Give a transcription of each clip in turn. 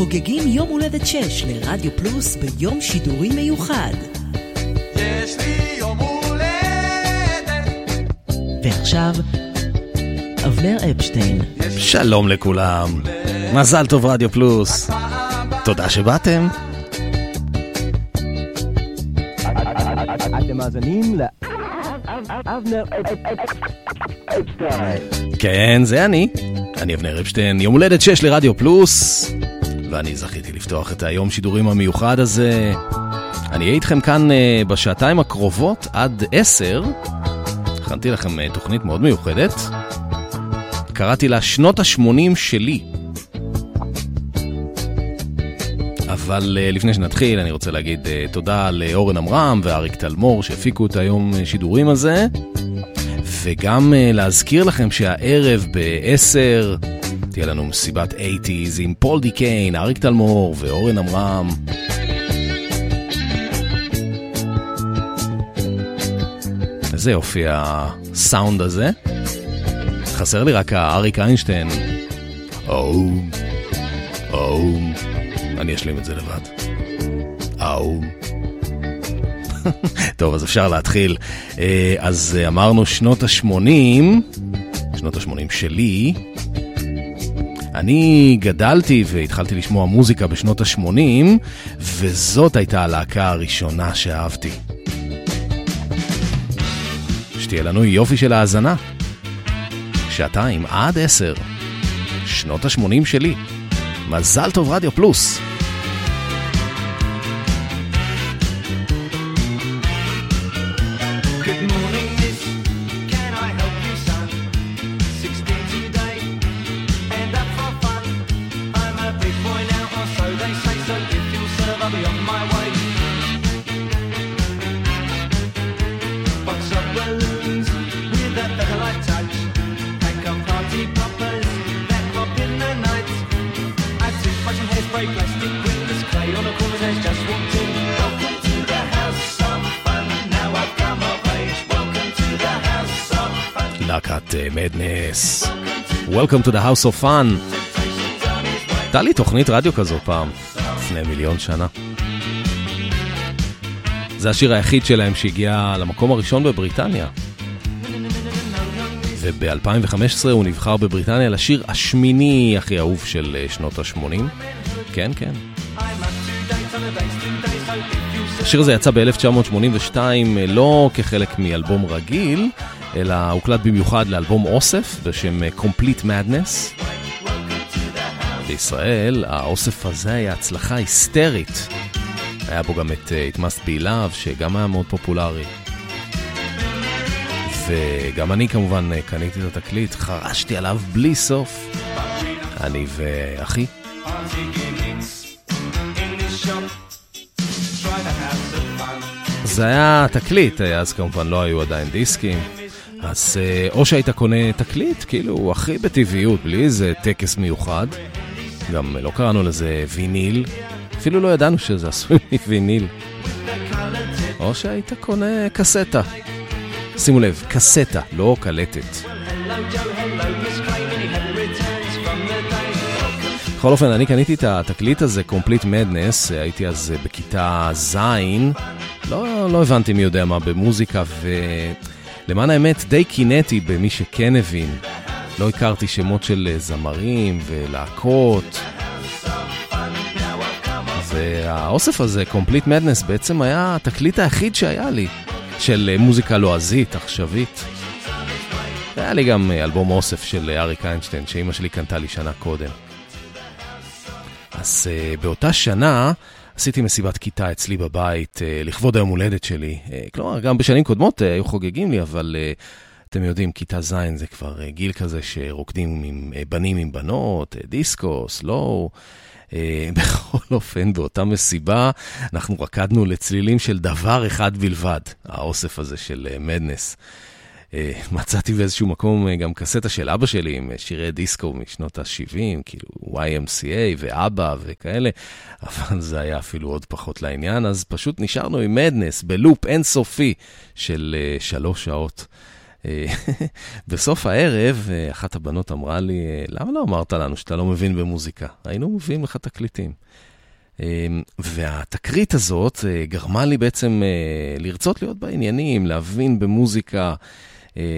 חוגגים יום הולדת 6 לרדיו פלוס ביום שידורי מיוחד. יש לי יום הולדת. ועכשיו, אבנר אפשטיין. שלום לכולם, מזל טוב רדיו פלוס, תודה שבאתם. אתם מאזינים לאבנר אפשטיין. כן, זה אני. אני אבנר אפשטיין, יום הולדת 6 לרדיו פלוס, ואני זכיתי לפתוח את היום שידורים המיוחד הזה. אני אהיה איתכם כאן uh, בשעתיים הקרובות עד 10. הכנתי לכם uh, תוכנית מאוד מיוחדת. קראתי לה שנות ה-80 שלי. אבל uh, לפני שנתחיל, אני רוצה להגיד תודה לאורן עמרם ואריק תלמור שהפיקו את היום שידורים הזה. וגם להזכיר לכם שהערב ב-10 תהיה לנו מסיבת 80's עם פול די קיין, אריק תלמור ואורן עמרם. איזה יופי הסאונד הזה. חסר לי רק האריק איינשטיין. אום, אום. אני אשלים את זה לבד. אום. טוב, אז אפשר להתחיל. אה, אז אה, אמרנו שנות ה-80, שנות ה-80 שלי. אני גדלתי והתחלתי לשמוע מוזיקה בשנות ה-80, וזאת הייתה הלהקה הראשונה שאהבתי. שתהיה לנו יופי של האזנה. שעתיים עד עשר. שנות ה-80 שלי. מזל טוב רדיו פלוס. Welcome to the House of Fun. הייתה לי תוכנית רדיו כזו פעם, לפני מיליון שנה. זה השיר היחיד שלהם שהגיע למקום הראשון בבריטניה. וב-2015 הוא נבחר בבריטניה לשיר השמיני הכי אהוב של אה, שנות ה-80. כן, כן. השיר הזה יצא ב-1982 לא כחלק מאלבום רגיל, אלא הוקלט במיוחד לאלבום אוסף בשם אה, Complete Madness. בישראל האוסף הזה היה הצלחה היסטרית. היה בו גם את It Must Be Love, שגם היה מאוד פופולרי. וגם אני כמובן אה, קניתי את התקליט, חרשתי עליו בלי סוף. אני ואחי. זה היה תקליט, אה, אז כמובן לא היו עדיין דיסקים. אז אה, או שהיית קונה תקליט, כאילו, הכי בטבעיות, בלי איזה טקס מיוחד. גם לא קראנו לזה ויניל, אפילו לא ידענו שזה עשוי מוויניל. או שהיית קונה קסטה. שימו לב, קסטה, לא קלטת. בכל אופן, אני קניתי את התקליט הזה, Complete Madness, הייתי אז בכיתה ז', לא, לא הבנתי מי יודע מה במוזיקה, ולמען האמת די קינאתי במי שכן הבין. לא הכרתי שמות של זמרים ולהקות. והאוסף הזה, Complete Madness, בעצם היה התקליט היחיד שהיה לי, של מוזיקה לועזית, עכשווית. היה לי גם אלבום אוסף של אריק איינשטיין, שאימא שלי קנתה לי שנה קודם. אז באותה שנה עשיתי מסיבת כיתה אצלי בבית uh, לכבוד היום הולדת שלי. Uh, כלומר, גם בשנים קודמות uh, היו חוגגים לי, אבל אתם יודעים, כיתה ז' זה כבר גיל כזה שרוקדים עם בנים עם בנות, דיסקו, סלואו. בכל אופן, באותה מסיבה אנחנו רקדנו לצלילים של דבר אחד בלבד, האוסף הזה של מדנס. Uh, מצאתי באיזשהו מקום uh, גם קסטה של אבא שלי עם uh, שירי דיסקו משנות ה-70, כאילו YMCA ואבא וכאלה, אבל זה היה אפילו עוד פחות לעניין, אז פשוט נשארנו עם מדנס בלופ אינסופי של שלוש שעות. אה, בסוף הערב, אה, אחת הבנות אמרה לי, אה, למה לא אמרת לנו שאתה לא מבין במוזיקה? היינו מביאים לך תקליטים. והתקרית הזאת גרמה לי בעצם לרצות להיות בעניינים, להבין במוזיקה.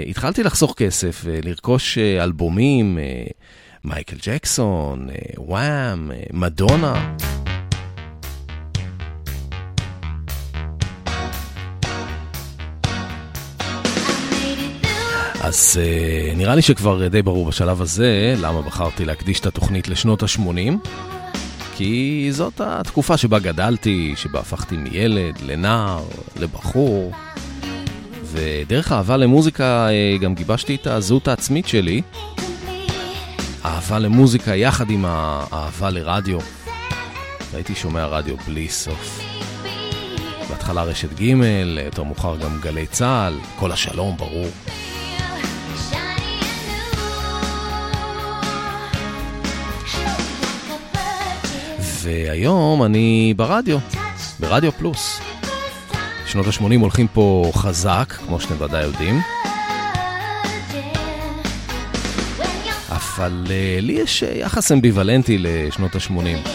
התחלתי לחסוך כסף, לרכוש אלבומים, מייקל ג'קסון, וואם, מדונה. אז uh, נראה לי שכבר די ברור בשלב הזה למה בחרתי להקדיש את התוכנית לשנות ה-80. כי זאת התקופה שבה גדלתי, שבה הפכתי מילד לנער, לבחור. ודרך אהבה למוזיקה uh, גם גיבשתי את הזהות העצמית שלי. אהבה למוזיקה יחד עם האהבה לרדיו. והייתי שומע רדיו בלי סוף. בהתחלה רשת ג', יותר מאוחר גם גלי צה"ל, כל השלום, ברור. והיום אני ברדיו, ברדיו פלוס. שנות ה-80 הולכים פה חזק, כמו שאתם ודאי יודעים. אבל uh, לי יש יחס אמביוולנטי לשנות ה-80.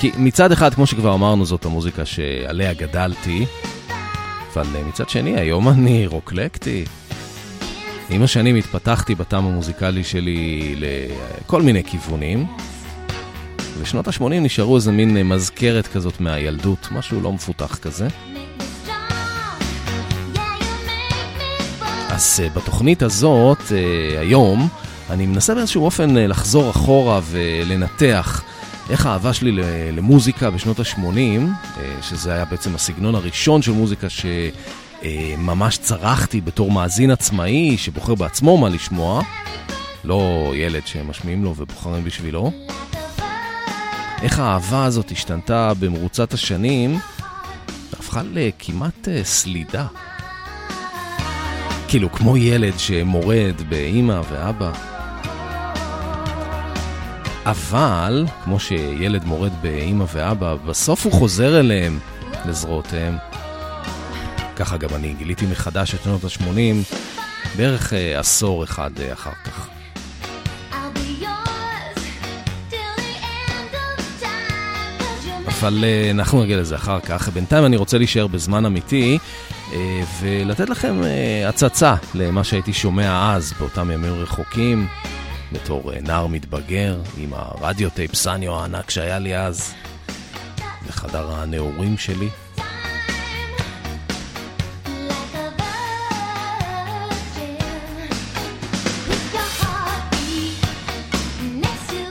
כי מצד אחד, כמו שכבר אמרנו, זאת המוזיקה שעליה גדלתי, אבל uh, מצד שני, היום אני רוקלקטי. עם השנים התפתחתי בטעם המוזיקלי שלי לכל מיני כיוונים. ושנות ה-80 נשארו איזה מין אה, מזכרת כזאת מהילדות, משהו לא מפותח כזה. אז uh, בתוכנית הזאת, uh, היום, אני מנסה באיזשהו אופן לחזור אחורה ולנתח איך האהבה שלי למוזיקה בשנות ה-80, uh, שזה היה בעצם הסגנון הראשון של מוזיקה שממש צרחתי בתור מאזין עצמאי, שבוחר בעצמו מה לשמוע, לא ילד שמשמיעים לו ובוחרים בשבילו. איך האהבה הזאת השתנתה במרוצת השנים, והפכה לכמעט אה, סלידה. כאילו, כמו ילד שמורד באימא ואבא. אבל, כמו שילד מורד באימא ואבא, בסוף הוא חוזר אליהם, לזרועותיהם. ככה גם אני גיליתי מחדש את שנות ה-80, בערך אה, עשור אחד אה, אחר כך. אבל אה, אנחנו נגיע לזה אחר כך. בינתיים אני רוצה להישאר בזמן אמיתי אה, ולתת לכם אה, הצצה למה שהייתי שומע אז, באותם ימים רחוקים, בתור נער מתבגר, עם הרדיו טייפ סניו הענק שהיה לי אז, בחדר הנעורים שלי.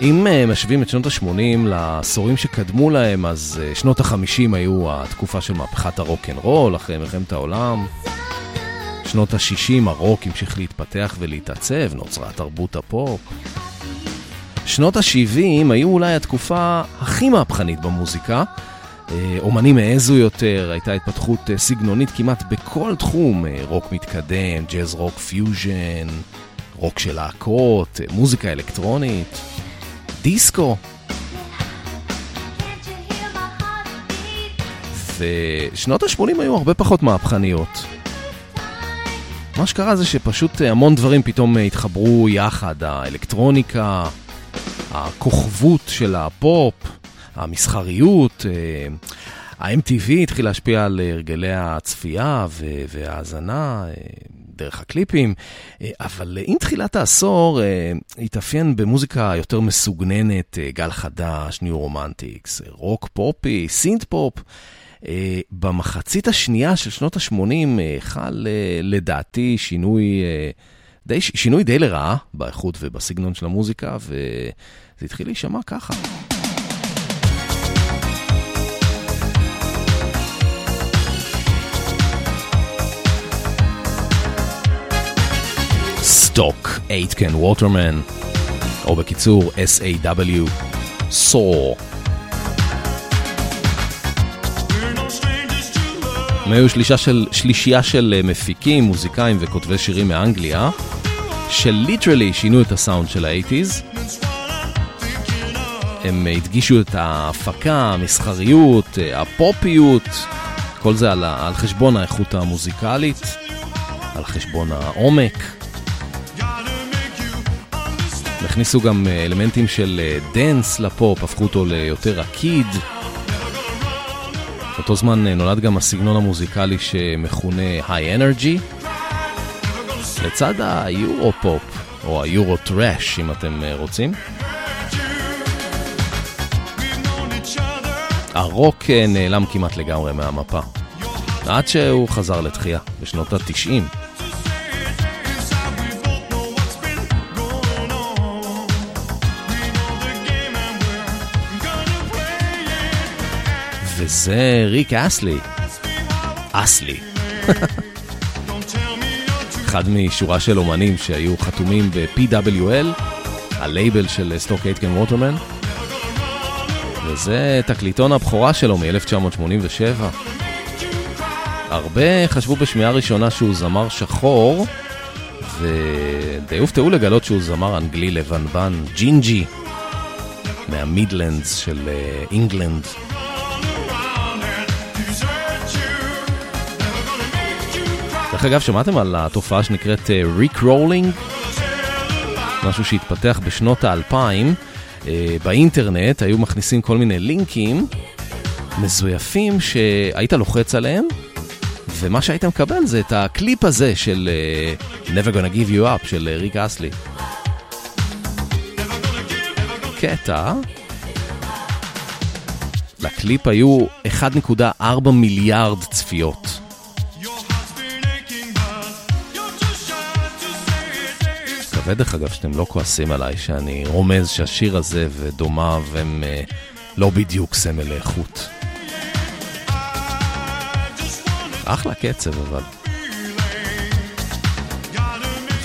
אם uh, משווים את שנות ה-80 לעשורים שקדמו להם, אז uh, שנות ה-50 היו התקופה של מהפכת הרוקנרול אחרי מלחמת העולם. שנות ה-60 הרוק המשיך להתפתח ולהתעצב, נוצרה תרבות הפופ. שנות ה-70 היו אולי התקופה הכי מהפכנית במוזיקה. אה, אומנים העזו יותר, הייתה התפתחות סגנונית כמעט בכל תחום, רוק מתקדם, ג'אז רוק פיוז'ן, רוק של להקות, מוזיקה אלקטרונית. דיסקו. ושנות ה-80 היו הרבה פחות מהפכניות. מה שקרה זה שפשוט המון דברים פתאום התחברו יחד, האלקטרוניקה, הכוכבות של הפופ, המסחריות, ה-MTV התחיל להשפיע על הרגלי הצפייה וההאזנה, דרך הקליפים, אה, אבל עם תחילת העשור אה, התאפיין במוזיקה יותר מסוגננת, אה, גל חדש, New Romantics, רוק פופי, synth pop. במחצית השנייה של שנות ה-80 חל לדעתי שינוי די, שינוי די לרעה באיכות ובסגנון של המוזיקה, וזה התחיל להישמע ככה. סטוק, אייטקן ווטרמן, או בקיצור S-A-W, סור. הם היו שלישה של, שלישייה של אה, מפיקים, מוזיקאים וכותבי שירים מאנגליה, שליטרלי שינו את הסאונד של האייטיז. הם הדגישו את ההפקה, המסחריות, אה, הפופיות, כל זה על, על חשבון האיכות המוזיקלית. על חשבון העומק. הכניסו גם אה, אלמנטים של dance לפופ, הפכו אותו ליותר רקיד. באותו זמן נולד גם הסגנון המוזיקלי שמכונה Hi energy, לצד ה-Euro-pop, או ה-Euro-trash אם אתם רוצים. הרוק נעלם כמעט לגמרי מהמפה, עד שהוא חזר לתחייה בשנות ה-90. וזה ריק אסלי. אסלי. אחד משורה של אומנים שהיו חתומים ב-PWL, הלייבל של סטוק אייטקן ווטרמן. וזה תקליטון הבכורה שלו מ-1987. הרבה חשבו בשמיעה ראשונה שהוא זמר שחור, ודי הופתעו לגלות שהוא זמר אנגלי לבנבן, ג'ינג'י, מה-Midlands של England. אה, דרך אגב, שמעתם על התופעה שנקראת Rick אה, rolling? משהו שהתפתח בשנות האלפיים. Uh, באינטרנט היו מכניסים כל מיני לינקים מזויפים שהיית לוחץ עליהם, ומה שהיית מקבל זה את הקליפ הזה של uh, Never Gonna Give You Up של ריק אסלי. קטע. לקליפ היו 1.4 מיליארד צפיות. מקווה דרך אגב שאתם לא כועסים עליי שאני רומז שהשיר הזה ודומיו הם uh, לא בדיוק סמל לאיכות. אחלה קצב אבל.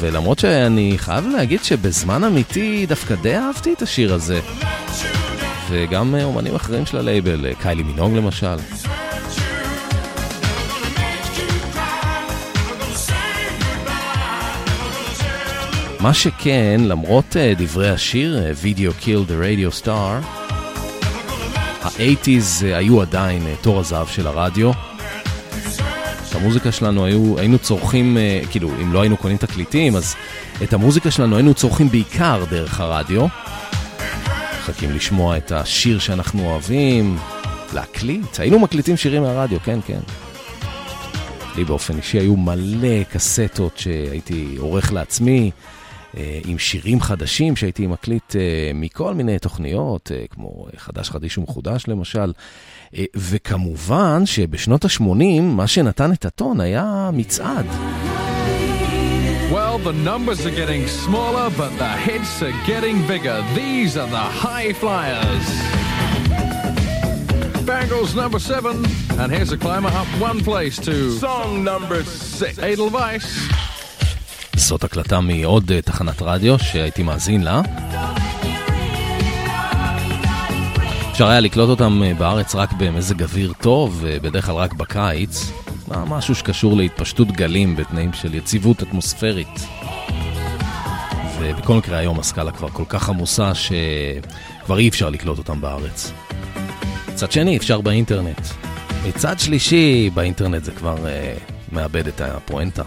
ולמרות שאני חייב להגיד שבזמן אמיתי דווקא די אהבתי את השיר הזה. וגם אומנים אחרים של הלייבל, קיילי מינוג למשל. מה שכן, למרות דברי השיר, Video Kill the Radio Star, ה-80's היו עדיין תור הזהב של הרדיו. את המוזיקה שלנו היו, היינו צורכים, כאילו, אם לא היינו קונים תקליטים, אז את המוזיקה שלנו היינו צורכים בעיקר דרך הרדיו. מחכים לשמוע את השיר שאנחנו אוהבים, להקליט. היינו מקליטים שירים מהרדיו, כן, כן. לי באופן אישי היו מלא קסטות שהייתי עורך לעצמי, עם שירים חדשים שהייתי מקליט מכל מיני תוכניות, כמו חדש חדיש ומחודש למשל. וכמובן שבשנות ה-80, מה שנתן את הטון היה מצעד. Well, the numbers are getting smaller, but the hits are getting bigger. These are the high flyers. Bangles number seven, and here's a climber up one place to song number six. Edelweiss. זאת הקלטה מעוד תחנת רדיו שהייתי מאזין לה. אפשר היה לקלוט אותם בארץ רק במזג אוויר טוב, בדרך כלל רק בקיץ. משהו שקשור להתפשטות גלים בתנאים של יציבות אטמוספרית. ובכל מקרה היום הסקאלה כבר כל כך עמוסה שכבר אי אפשר לקלוט אותם בארץ. מצד שני אפשר באינטרנט. מצד שלישי באינטרנט זה כבר uh, מאבד את הפואנטה.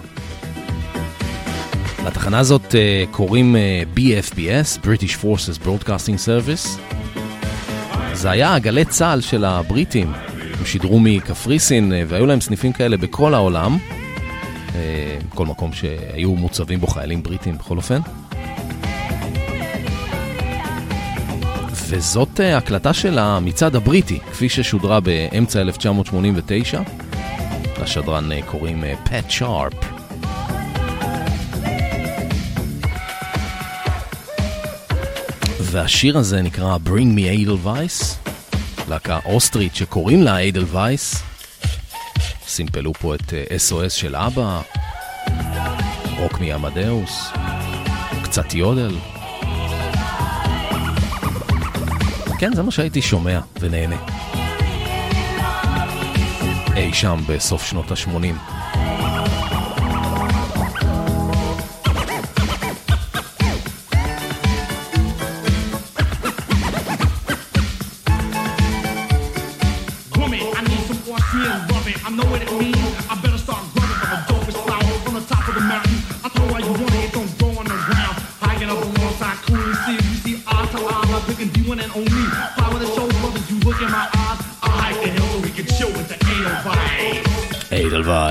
לתחנה הזאת uh, קוראים uh, BFBS, British Forces Broadcasting Service. זה היה גלי צה"ל של הבריטים. הם שידרו מקפריסין והיו להם סניפים כאלה בכל העולם. כל מקום שהיו מוצבים בו חיילים בריטים בכל אופן. וזאת הקלטה של המצעד הבריטי, כפי ששודרה באמצע 1989. לשדרן קוראים פט שרפ. והשיר הזה נקרא Bring Me Edelweiss, להקה אוסטרית שקוראים לה Edelweiss. סימפלו פה את SOS של אבא, רוק מעמדאוס, קצת יודל. כן, זה מה שהייתי שומע ונהנה. אי שם בסוף שנות ה-80.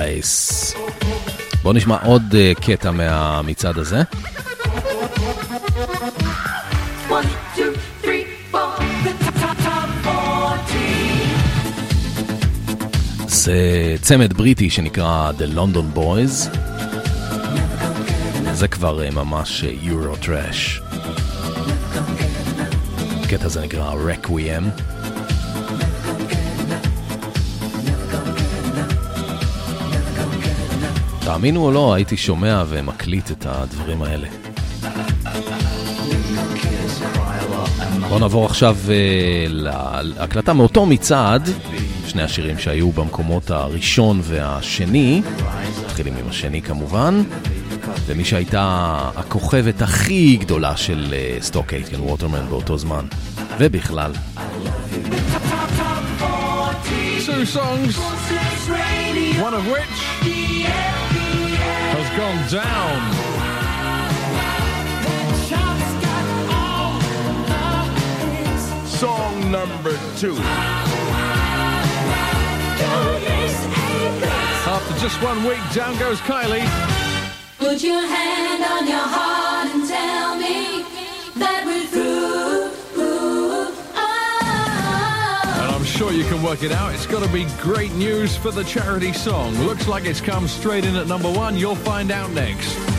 אדלווייס. בואו נשמע עוד uh, קטע מהמצעד הזה. One, two, three, four. The top, top, top 40. זה צמד בריטי שנקרא The London Boys. זה כבר uh, ממש יורו טראש. הקטע הזה נקרא Requiem. תאמינו או לא, הייתי שומע ומקליט את הדברים האלה. בואו נעבור עכשיו uh, להקלטה מאותו מצעד, שני השירים שהיו במקומות הראשון והשני, מתחילים עם השני כמובן, ומי שהייתה הכוכבת הכי גדולה של uh, סטוק אייטקן ווטרמן באותו זמן, ובכלל. Two songs, one of which gone down. Song number two. After just one week, down goes Kylie. Put your hand on your heart sure you can work it out. It's got to be great news for the charity song. Looks like it's come straight in at number one. You'll find out next.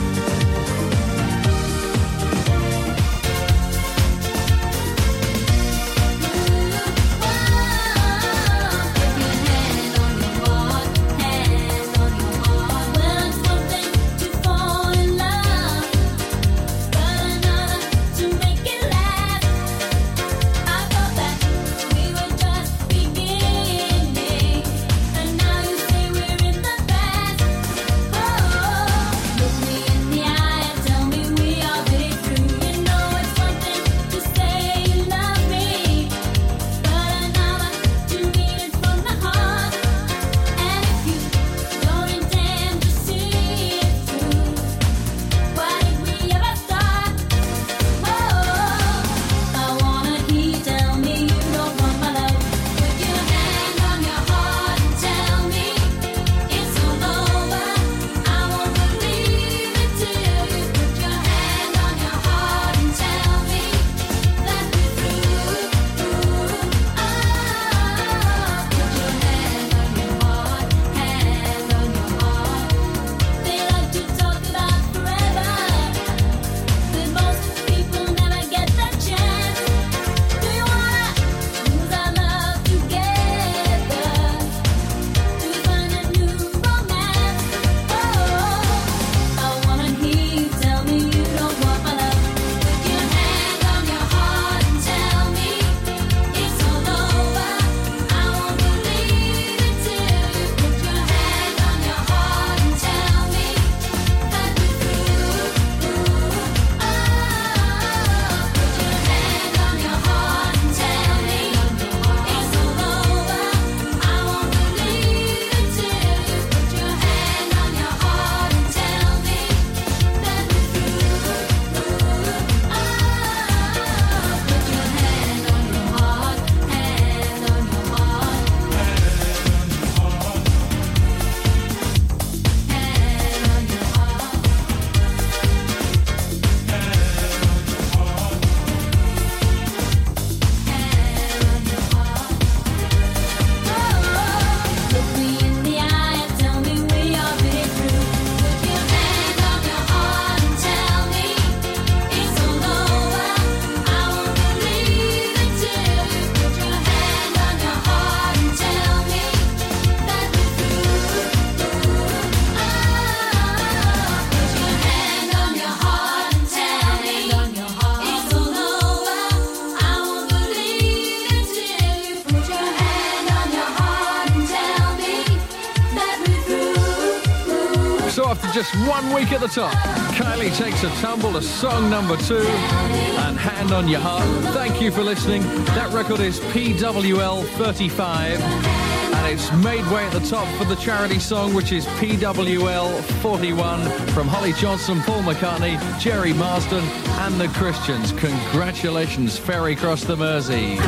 Just one week at the top, Kylie takes a tumble to song number two and Hand on Your Heart. Thank you for listening. That record is PWL 35 and it's made way at the top for the charity song, which is PWL 41 from Holly Johnson, Paul McCartney, Jerry Marsden, and the Christians. Congratulations, Ferry Cross the Mersey.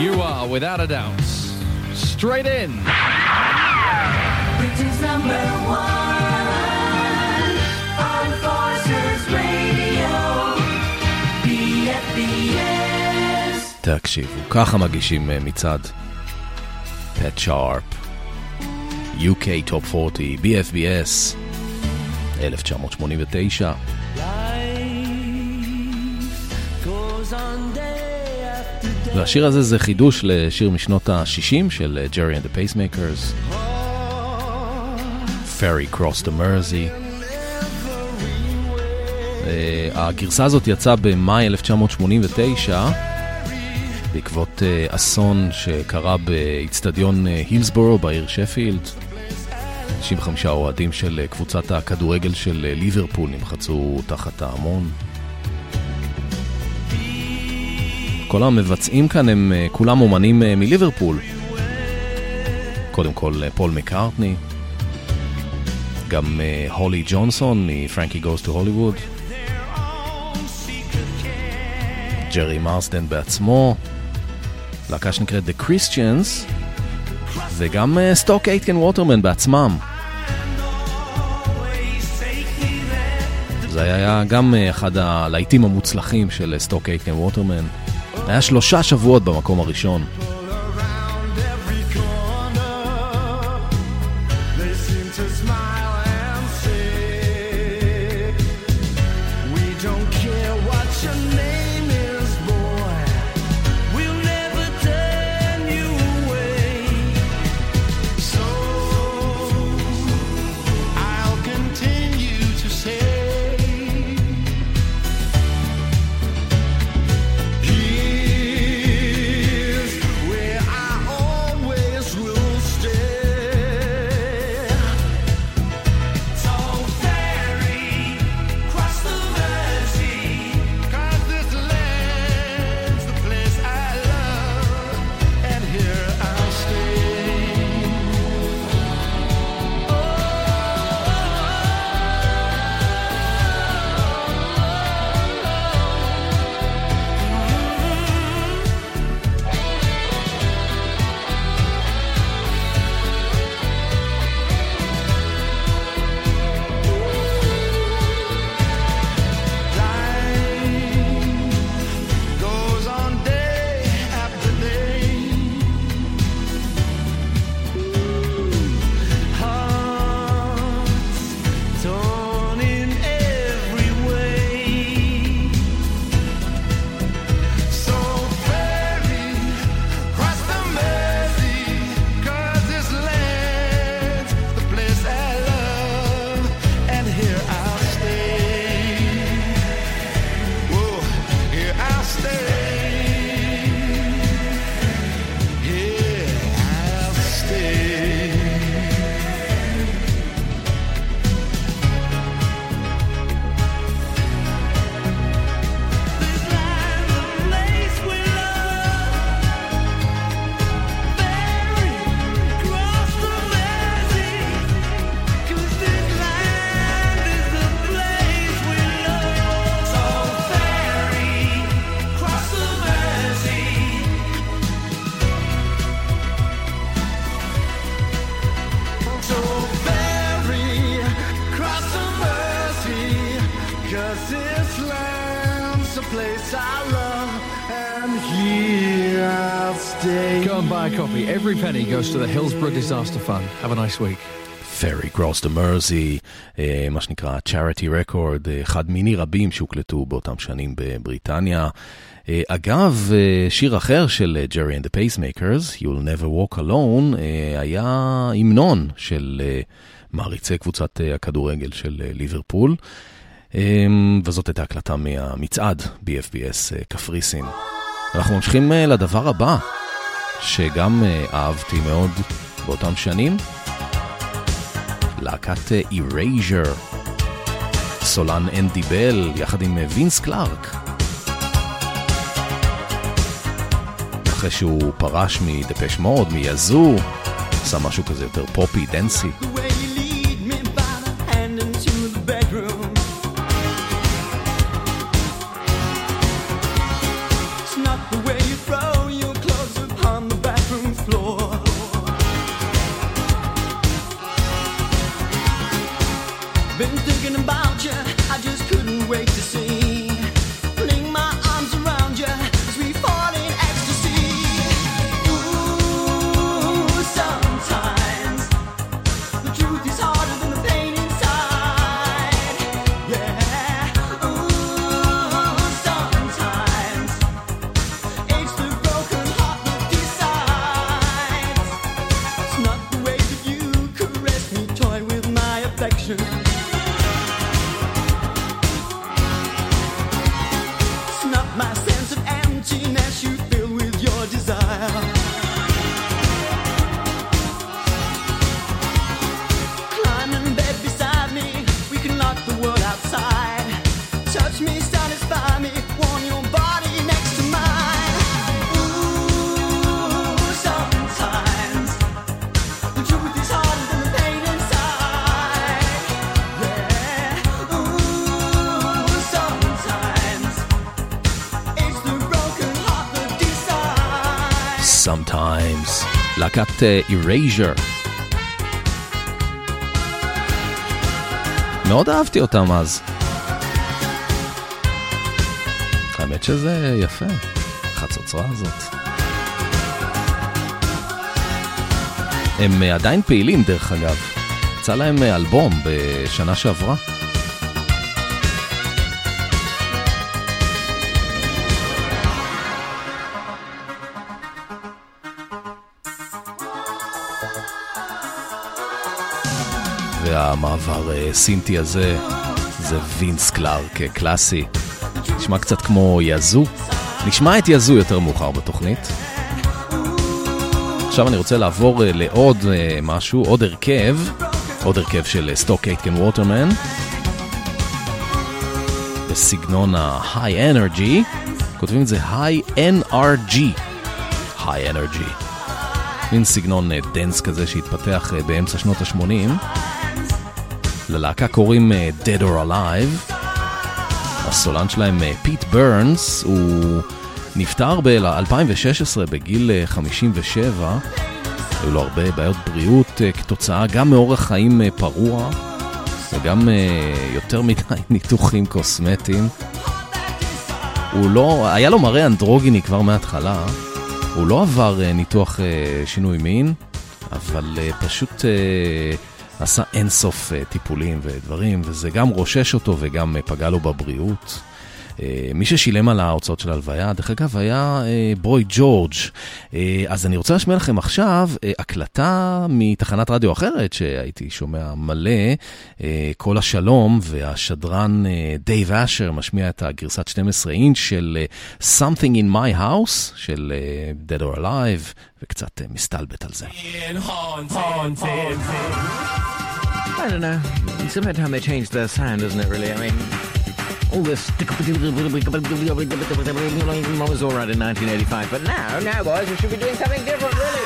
You are, without a doubt, straight in. תקשיבו, ככה מגישים אה, מצעד. פט שרפ, UK Top 40, BFBS, 1989. והשיר הזה זה חידוש לשיר משנות ה-60 של ג'רי the Pacemakers. Ferry Cross the Mersey. אה, הגרסה הזאת יצאה במאי 1989 בעקבות אה, אסון שקרה באיצטדיון אה, הילסבורו בעיר שפילד. 95 אוהדים של קבוצת הכדורגל של ליברפול נמחצו תחת ההמון. כל המבצעים כאן הם כולם אומנים מליברפול. קודם כל פול מקארטני, גם אה, הולי ג'ונסון מ-Frankie Goes to Hollywood, ג'רי מרסדן בעצמו, להקה שנקראת The Christians, וגם אה, סטוק אייטקן ווטרמן בעצמם. זה היה גם אה, אחד הלהיטים המוצלחים של סטוק אייטקן ווטרמן. היה שלושה שבועות במקום הראשון. Goes to the Hillsborough Disaster Fund. Have a nice week. Ferry Cross the Mersey, אה, מה שנקרא Charity Record, אה, אחד מיני רבים שהוקלטו באותם שנים בבריטניה. אה, אגב, שיר אחר של Jerry and the Pacemakers, You'll Never Walk Alone, היה המנון של מעריצי קבוצת הכדורגל של ליברפול, וזאת הייתה הקלטה מהמצעד BFBS קפריסין. אנחנו ממשיכים לדבר הבא, שגם אה, אהבתי מאוד באותם שנים. להקת Erasure, סולן אנדי בל, יחד עם אה, וינס קלארק. אחרי שהוא פרש מ-Depeche Mode, מ-Yazoo, עשה משהו כזה יותר פופי, dancy. The way להקת אה, Erasure. מאוד אהבתי אותם אז. האמת שזה יפה, החצוצרה הזאת. הם אה, עדיין פעילים דרך אגב. יצא להם אה, אלבום בשנה שעברה. והמעבר אה, סינטי הזה זה וינס קלארק אה, קלאסי. נשמע קצת כמו יזו. נשמע את יזו יותר מאוחר בתוכנית. עכשיו אני רוצה לעבור אה, לעוד משהו, עוד הרכב, עוד הרכב של סטוק אייטקן ווטרמן. בסגנון ה-high energy, כותבים את זה high NRG, high energy. מין סגנון dance כזה שהתפתח באמצע שנות ה-80. ללהקה קוראים אה, Dead or Alive. הסולן שלהם, אה, פיט ברנס, הוא נפטר ב-2016 בגיל אה, 57. היו לו הרבה בעיות בריאות אה, כתוצאה גם מאורח חיים אה, פרוע וגם אה, יותר מדי ניתוחים קוסמטיים. הוא לא, היה לו מראה אנדרוגיני כבר מההתחלה. הוא לא עבר אה, ניתוח אה, שינוי מין, אבל אה, פשוט אה, עשה אינסוף אה, טיפולים ודברים, וזה גם רושש אותו וגם אה, פגע לו בבריאות. אה, מי ששילם על ההוצאות של ההלוויה, דרך אגב, היה בוי ג'ורג'. אז אני רוצה להשמיע לכם עכשיו הקלטה מתחנת רדיו אחרת שהייתי שומע מלא, כל השלום, והשדרן דייב אשר משמיע את הגרסת 12 אינץ' של Something in my house של Dead or Alive, וקצת מסתלבט על זה. I don't know. It's about time they changed their sound, isn't it, really? I mean, all this was all right in 1985, but now, now, boys, we should be doing something different, really.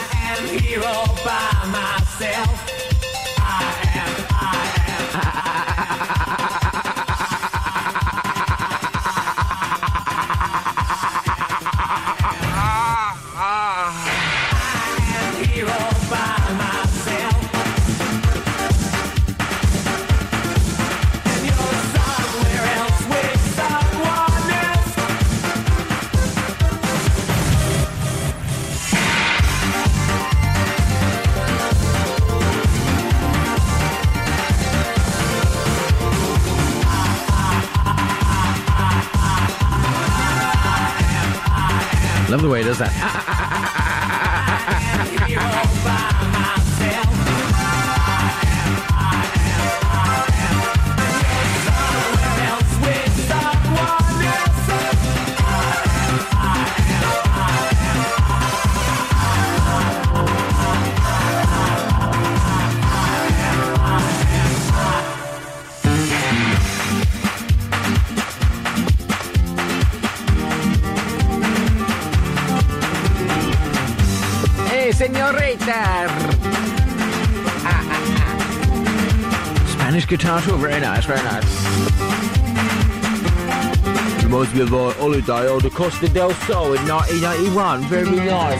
Love the way it does that. Ah, ah, ah, Senorita! Ah, ah, ah. Spanish guitar too, very nice, very nice. Reminds me of our holiday on the Costa del Sol in 1981, very nice.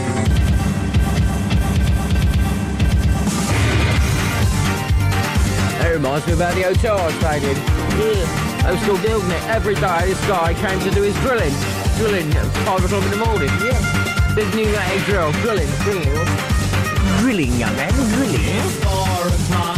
That reminds me about the hotel I was staying in. Yeah, I was still building it every day. This guy came to do his drilling, drilling at five o'clock in the morning. Yeah, this new uh, Night Girl. Grilling, grilling. Grilling, young man, grilling.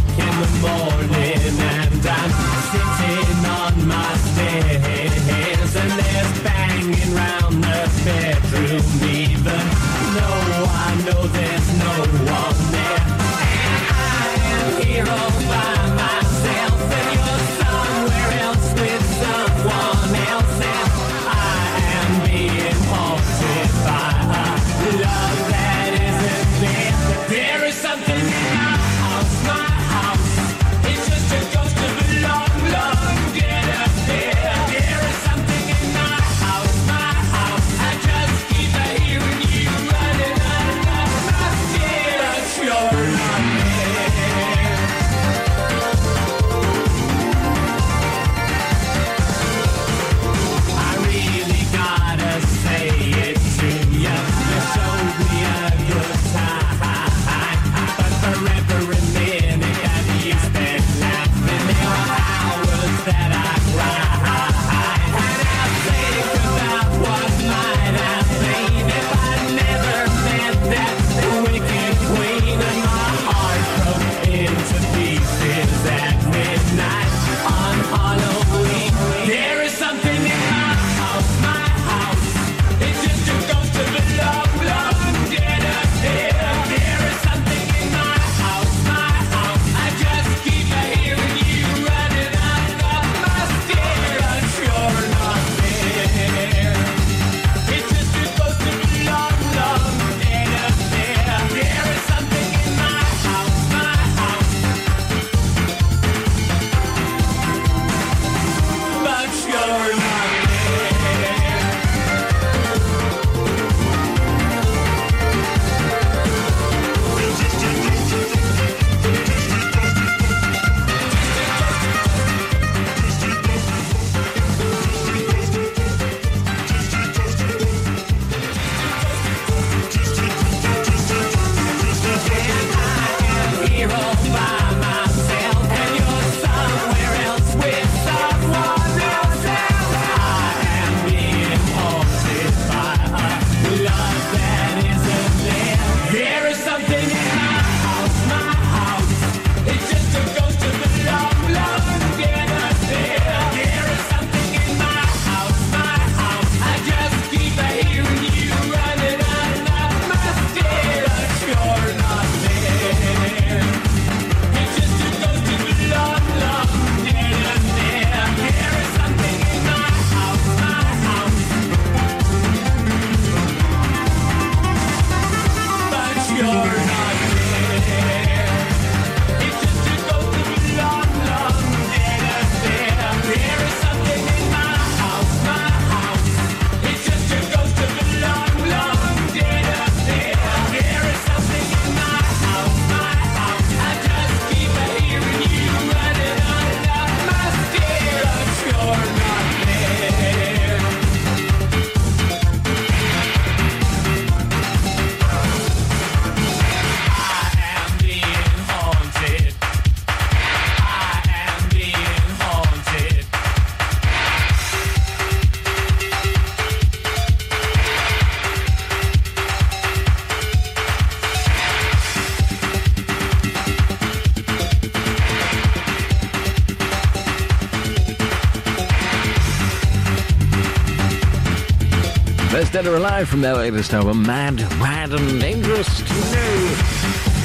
That's Dead or Alive from their latest album, Mad, Bad and Dangerous to Know.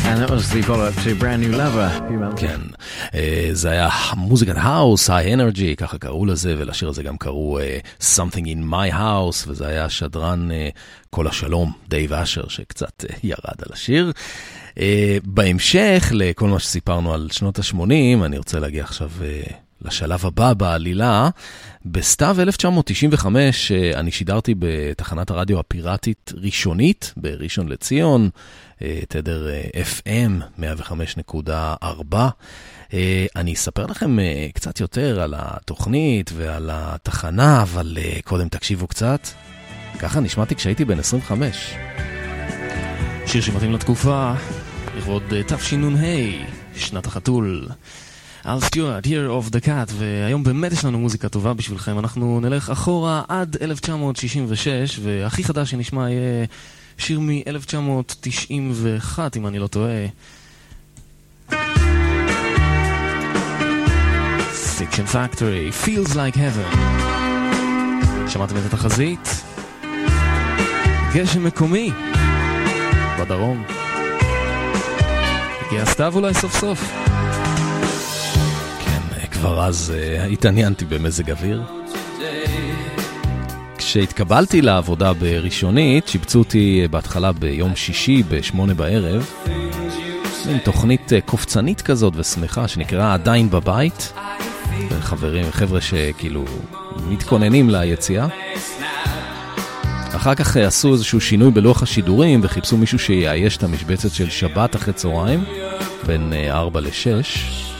And that was the follow-up to Brand New Lover. כן, אה, זה היה מוזיקת house, Hi energy, ככה קראו לזה, ולשיר הזה גם קראו אה, Something in My House, וזה היה שדרן אה, אה, קול השלום, דייב אשר, שקצת אה, ירד על השיר. אה, בהמשך לכל מה שסיפרנו על שנות ה-80, אני רוצה להגיע עכשיו... אה, לשלב הבא בעלילה. בסתיו 1995 אה, אני שידרתי בתחנת הרדיו הפיראטית ראשונית בראשון לציון, אה, תדר אה, FM 105.4. אני אספר לכם קצת יותר על התוכנית ועל התחנה, אבל קודם תקשיבו קצת. ככה נשמעתי כשהייתי בן 25. שיר שמתאים לתקופה, לכבוד תשנ"ה, שנת החתול. אל סטיוארט, Year of the Cat, והיום באמת יש לנו מוזיקה טובה בשבילכם. אנחנו נלך אחורה עד 1966, והכי חדש שנשמע יהיה שיר מ-1991, אם אני לא טועה. Fiction פקטורי, Feels Like Heaven. שמעתם את התחזית? גשם מקומי בדרום. הגיע סתיו אולי סוף סוף. כבר אז uh, התעניינתי במזג אוויר. כשהתקבלתי לעבודה בראשונית, שיבצו אותי אה, בהתחלה ביום שישי בשמונה בערב. מין תוכנית אה, קופצנית כזאת ושמחה שנקראה עדיין בבית. חברים, חבר'ה שכאילו מתכוננים ליציאה. אחר כך עשו איזשהו שינוי בלוח השידורים וחיפשו מישהו שיאייש את המשבצת של שבת אחרי צהריים, בין 4 ל-6.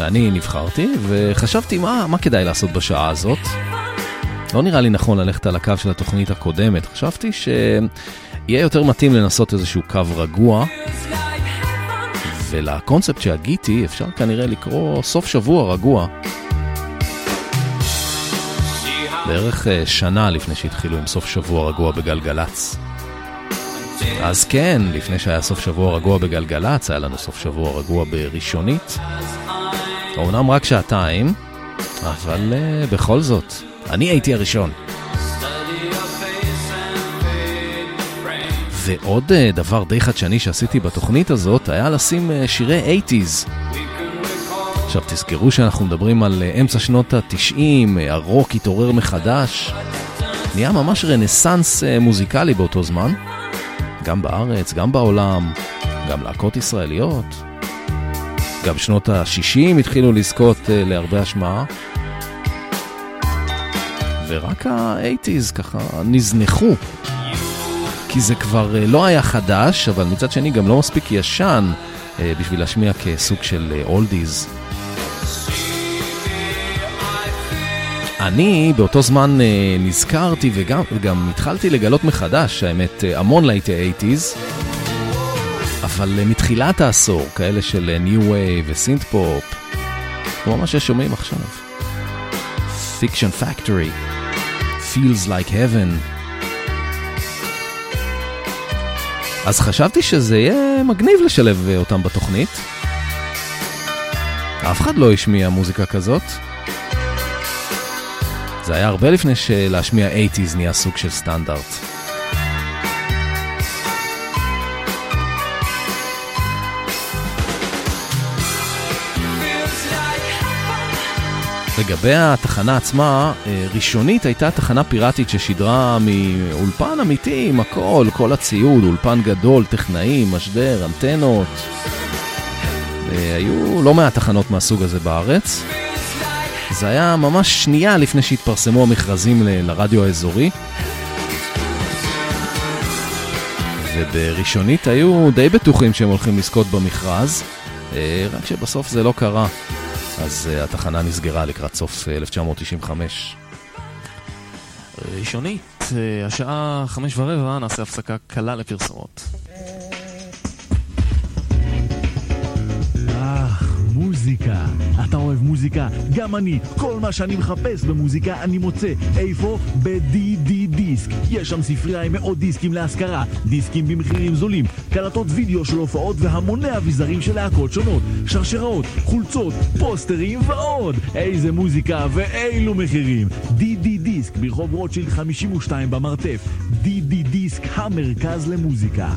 ואני נבחרתי, וחשבתי מה, מה כדאי לעשות בשעה הזאת. לא נראה לי נכון ללכת על הקו של התוכנית הקודמת. חשבתי שיהיה יותר מתאים לנסות איזשהו קו רגוע, ולקונספט שהגיתי אפשר כנראה לקרוא סוף שבוע רגוע. בערך אה, שנה לפני שהתחילו עם סוף שבוע רגוע בגלגלצ. אז כן, לפני שהיה סוף שבוע רגוע בגלגלצ, היה לנו סוף שבוע רגוע בראשונית. אמנם רק שעתיים, אבל uh, בכל זאת, אני הייתי הראשון. ועוד uh, דבר די חדשני שעשיתי בתוכנית הזאת היה לשים uh, שירי 80's. עכשיו תזכרו שאנחנו מדברים על uh, אמצע שנות ה-90, uh, הרוק התעורר מחדש. נהיה ממש רנסאנס uh, מוזיקלי באותו זמן. גם בארץ, גם בעולם, גם להקות ישראליות. גם שנות ה-60 התחילו לזכות uh, להרבה השמעה. ורק ה-80's ככה נזנחו. כי זה כבר uh, לא היה חדש, אבל מצד שני גם לא מספיק ישן uh, בשביל להשמיע כסוג של אולדיז. אני באותו זמן נזכרתי וגם, וגם התחלתי לגלות מחדש, האמת, המון להיטי 80's. אבל uh, מתחילת העשור, כאלה של uh, New Wave וסינט פופ, כמו מה ששומעים עכשיו. Fiction Factory, Feels Like Heaven. אז חשבתי שזה יהיה מגניב לשלב uh, אותם בתוכנית. אף אחד לא השמיע מוזיקה כזאת. זה היה הרבה לפני שלהשמיע 80's נהיה סוג של סטנדרט. לגבי התחנה עצמה, אה, ראשונית הייתה תחנה פיראטית ששידרה מאולפן אמיתי עם הכל, כל הציוד, אולפן גדול, טכנאים, משדר, אנטנות. היו לא מעט תחנות מהסוג הזה בארץ. זה היה ממש שנייה לפני שהתפרסמו המכרזים ל- לרדיו האזורי. ובראשונית היו די בטוחים שהם הולכים לזכות במכרז, אה, רק שבסוף זה לא קרה. אז uh, התחנה נסגרה לקראת סוף uh, 1995. ראשונית, uh, השעה חמש ורבע, נעשה הפסקה קלה לפרסומות. אה, מוזיקה. אתה אוהב מוזיקה? גם אני. כל מה שאני מחפש במוזיקה אני מוצא. איפה? ב-DD דיסק. יש שם ספרייה עם מאות דיסקים להשכרה, דיסקים במחירים זולים, קלטות וידאו של הופעות והמוני אביזרים של להקות שונות, שרשראות, חולצות, פוסטרים ועוד. איזה מוזיקה ואילו מחירים. DD דיסק ברחוב רוטשילד 52 במרתף. DD דיסק, המרכז למוזיקה.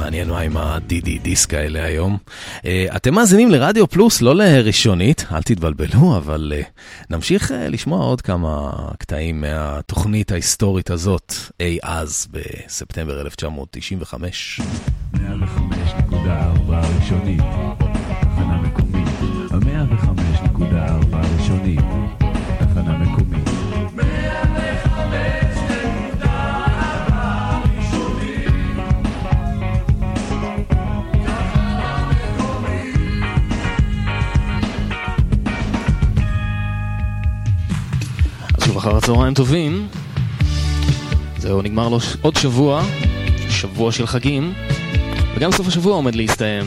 מעניין מה עם הדידי דיסק האלה היום. Uh, אתם מאזינים לרדיו פלוס, לא לראשונית, אל תתבלבלו, אבל uh, נמשיך uh, לשמוע עוד כמה קטעים מהתוכנית ההיסטורית הזאת, אי אז, בספטמבר 1995. 105.4 ראשונית, אחר הצהריים טובים. זהו, נגמר לו ש- עוד שבוע, שבוע של חגים, וגם סוף השבוע עומד להסתיים.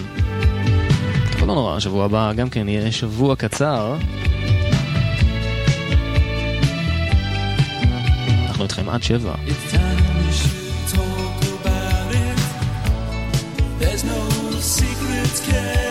אבל לא נורא, השבוע הבא גם כן יהיה שבוע קצר. אנחנו איתכם עד שבע. There's no secrets kept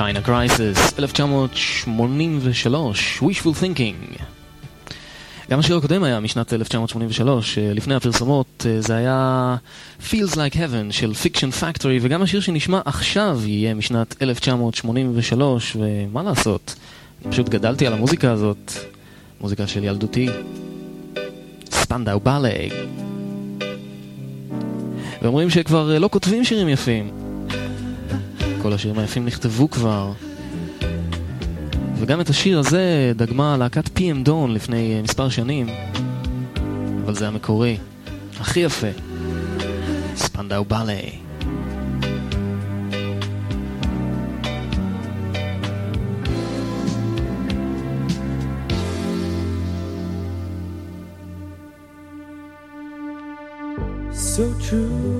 China Crisis, 1983, Wishful Thinking. גם השיר הקודם היה משנת 1983, אה, לפני הפרסומות, אה, זה היה Feels Like Heaven של Fiction Factory, וגם השיר שנשמע עכשיו יהיה משנת 1983, ומה לעשות, פשוט גדלתי על המוזיקה הזאת, מוזיקה של ילדותי. ספנדאו בלה. ואומרים שכבר אה, לא כותבים שירים יפים. כל השירים היפים נכתבו כבר. וגם את השיר הזה דגמה להקת PM דון לפני אה, מספר שנים, אבל זה המקורי, הכי יפה. ספנדאו בלה. So true,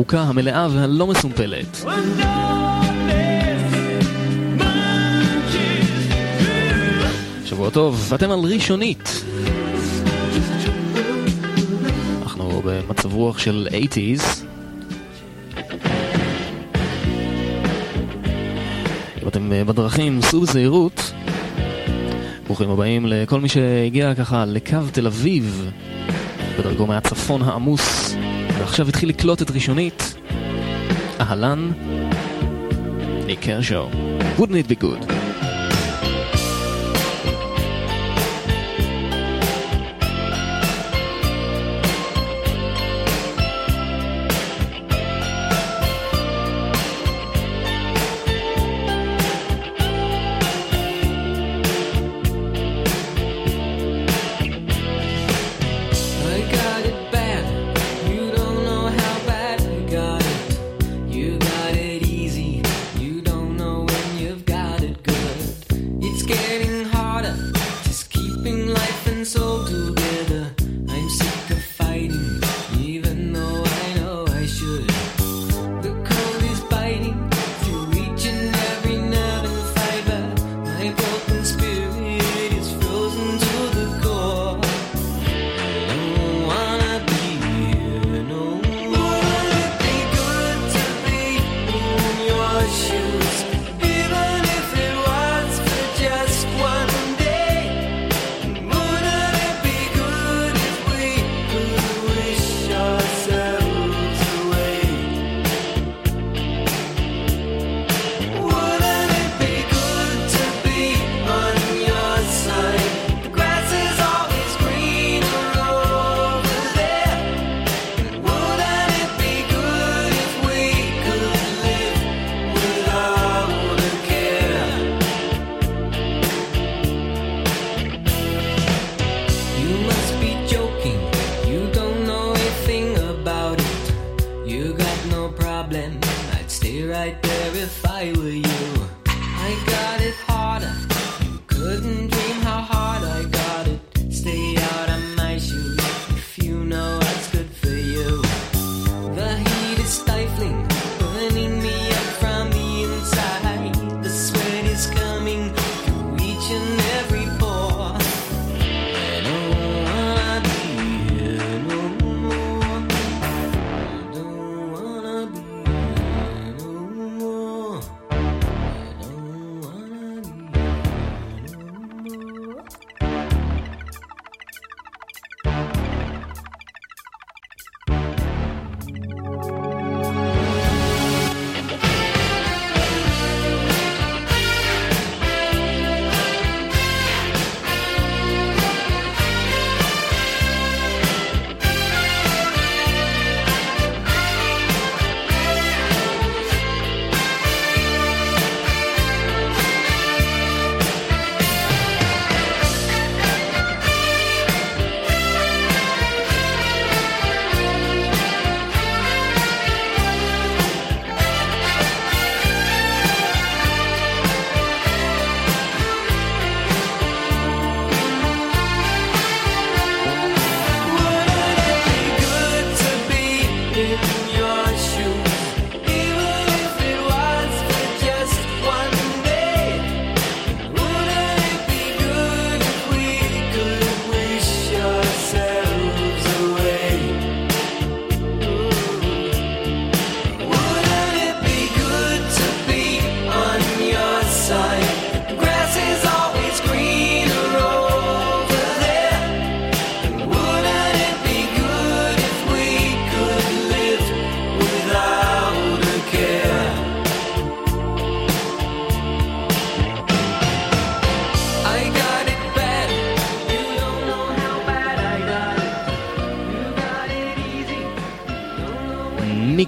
הארוכה, המלאה והלא מסומפלת. שבוע טוב, אתם על ראשונית. אנחנו במצב רוח של 80's. אם אתם אה, בדרכים, סעו בזהירות. ברוכים הבאים לכל מי שהגיע ככה לקו תל אביב, בדרכו מהצפון העמוס עכשיו התחיל לקלוט את ראשונית. אהלן, ניקר שואו, wouldn't it be good?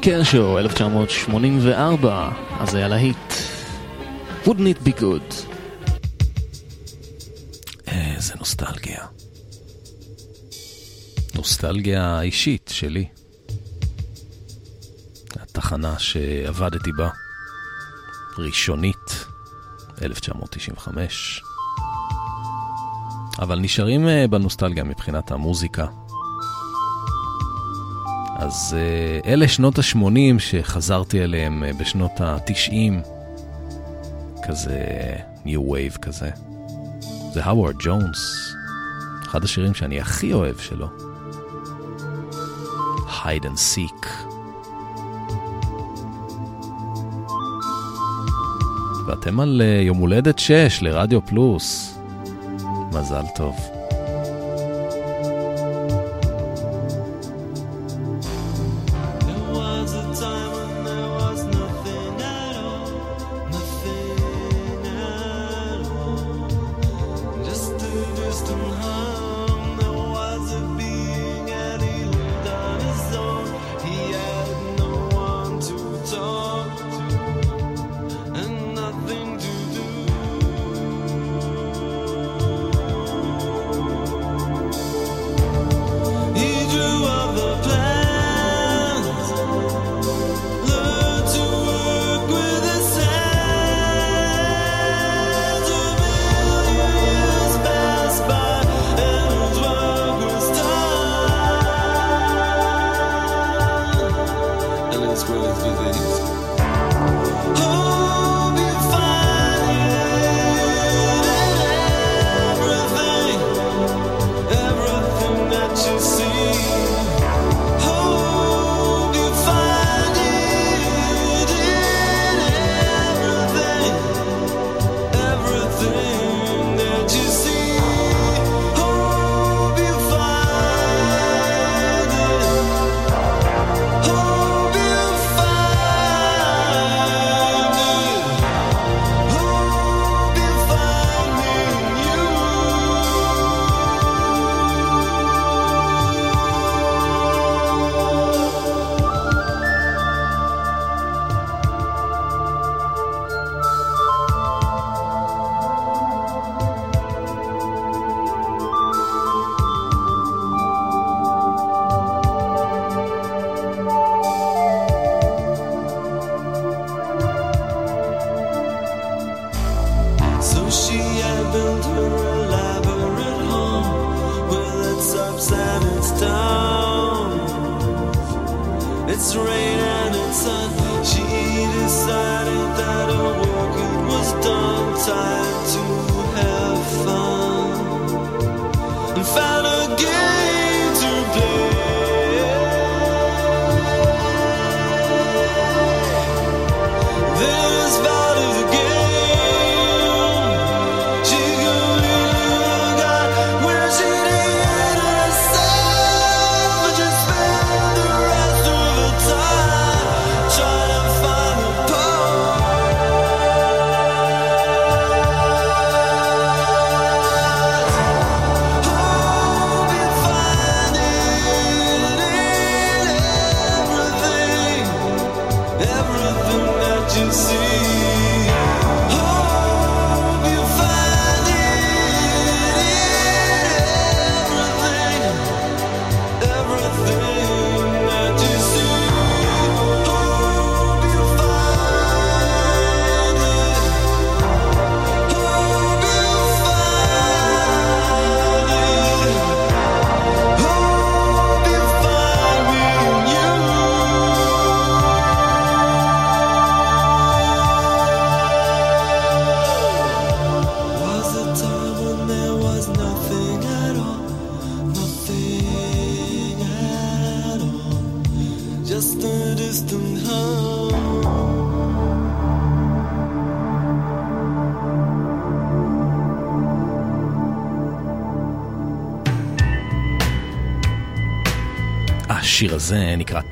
קרשו, 1984, אז היה להיט. wouldn't it be good? אה, איזה נוסטלגיה. נוסטלגיה אישית שלי. התחנה שעבדתי בה, ראשונית, 1995. אבל נשארים אה, בנוסטלגיה מבחינת המוזיקה, אז אה, אלה שנות ה-80 שחזרתי אליהם אה, בשנות ה-90, כזה אה, New Wave כזה. זה הווארד ג'ונס, אחד השירים שאני הכי אוהב שלו. hide and seek. ואתם על יום הולדת 6 לרדיו פלוס. מזל טוב.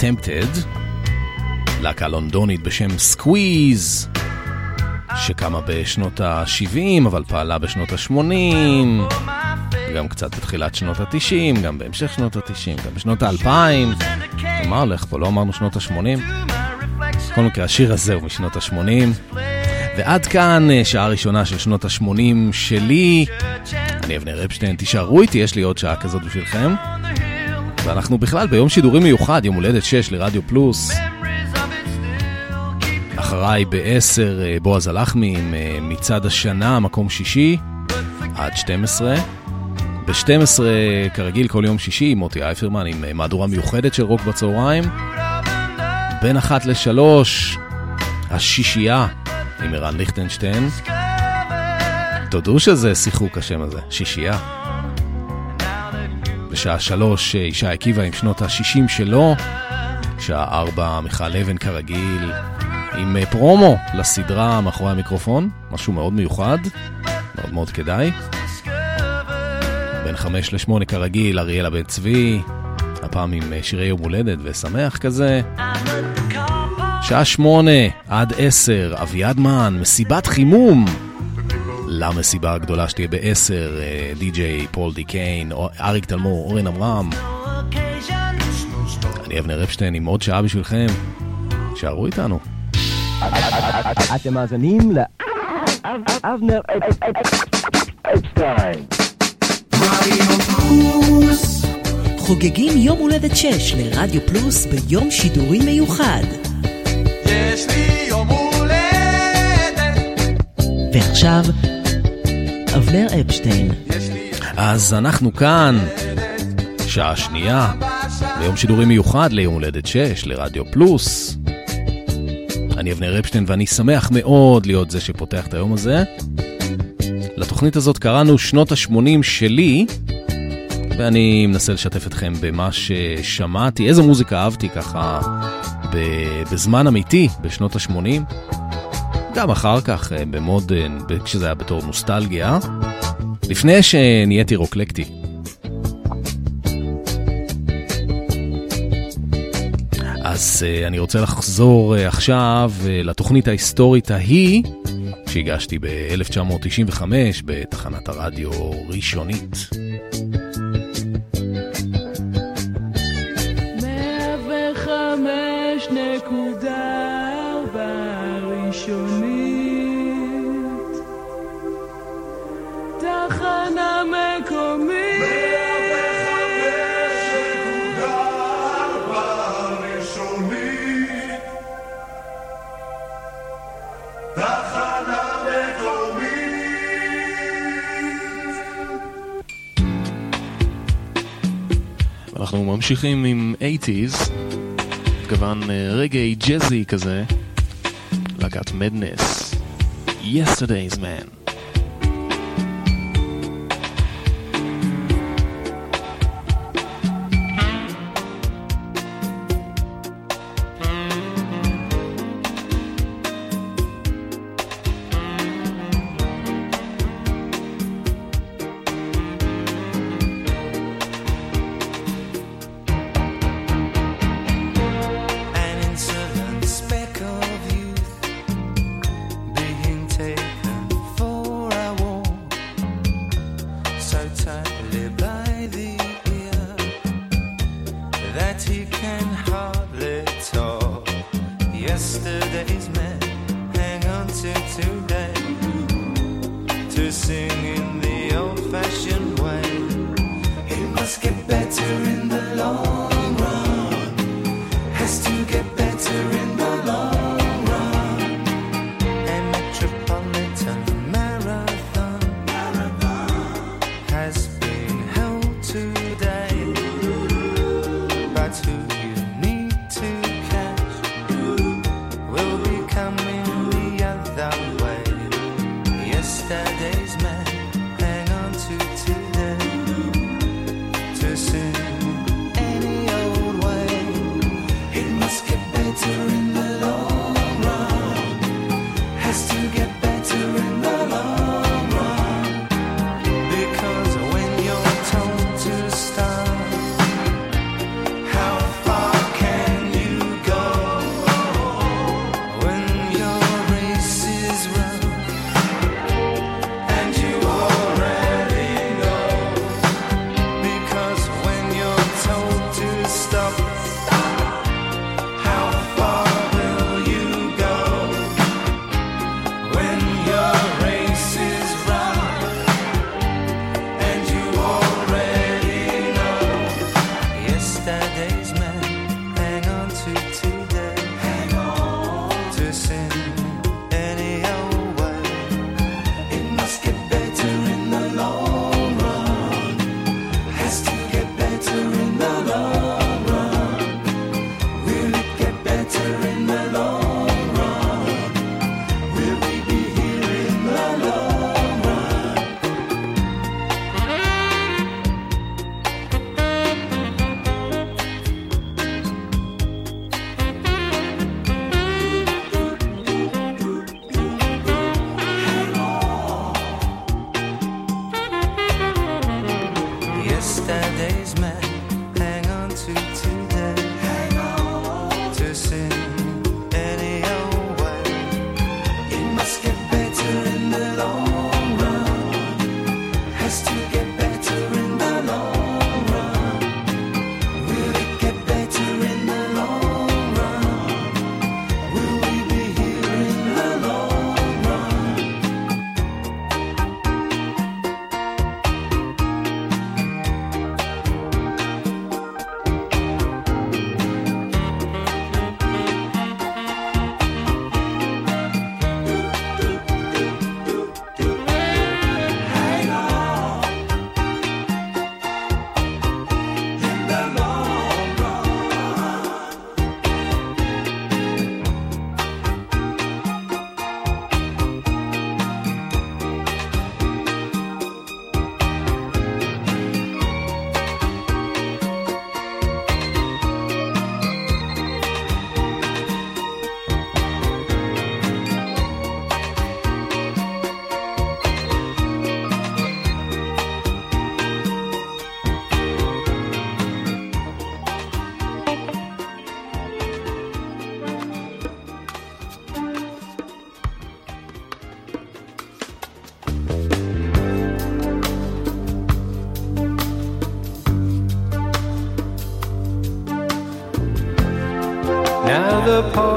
Tempted, להקה לונדונית בשם Squeeze, שקמה בשנות ה-70 אבל פעלה בשנות ה-80, גם קצת בתחילת שנות ה-90, גם בהמשך שנות ה-90, גם בשנות ה-2000. מה הולך פה? לא אמרנו שנות ה-80? בכל מקרה, השיר הזה הוא משנות ה-80. ועד כאן אה, שעה ראשונה של שנות ה-80 שלי. אני אבנר אפשטיין, תישארו איתי, יש לי עוד שעה כזאת בשבילכם. אנחנו בכלל ביום שידורים מיוחד, יום הולדת 6 לרדיו פלוס. אחריי ב-10 אה, בועז הלחמי עם אה, מצעד השנה, מקום שישי, עד 12. ב-12, כרגיל, כל יום שישי, מוטי אייפרמן עם אה, מהדורה מיוחדת של רוק בצהריים. בין 1 ל-3, השישייה עם ערן ליכטנשטיין. תודו שזה שיחוק השם הזה, שישייה. בשעה שלוש, אה, ישי עקיבא עם שנות ה-60 שלו. שעה ארבע, מיכל אבן כרגיל, עם אה, פרומו לסדרה מאחורי המיקרופון, משהו מאוד מיוחד, מאוד מאוד כדאי. בין חמש לשמונה כרגיל, אריאלה בן צבי, הפעם עם אה, שירי יום הולדת ושמח כזה. שעה שמונה עד עשר, אביעד מן, מסיבת חימום. למסיבה הגדולה שתהיה בעשר, אה, די.ג'יי פול די קיין, אריק תלמור, אורן עמרם. אני אבנר אפשטיין עם עוד שעה בשבילכם. שערו איתנו. אתם מאזינים לאבנר אפשטיין. חוגגים יום הולדת 6 לרדיו פלוס ביום שידורי מיוחד. יש לי יום הולדת, ועכשיו, אבנר אפשטיין. אז אנחנו כאן, שעה שנייה, ביום שידורי מיוחד ליום הולדת 6 לרדיו פלוס. אני אבנר אפשטיין ואני שמח מאוד להיות זה שפותח את היום הזה. לתוכנית הזאת קראנו שנות ה-80 שלי, ואני מנסה לשתף אתכם במה ששמעתי, איזה מוזיקה אהבתי ככה בזמן אמיתי בשנות ה-80. גם אחר כך אה, במודן, כשזה היה בתור נוסטלגיה. לפני שנהייתי רוקלקטי. אז uh, אני רוצה לחזור uh, עכשיו לתוכנית ההיסטורית ההיא שהגשתי ב-1995 בתחנת הרדיו ראשונית. ממשיכים עם 80's, כמובן אה, רגעי ג'אזי כזה, להקת מדנס, Yesterday's Man.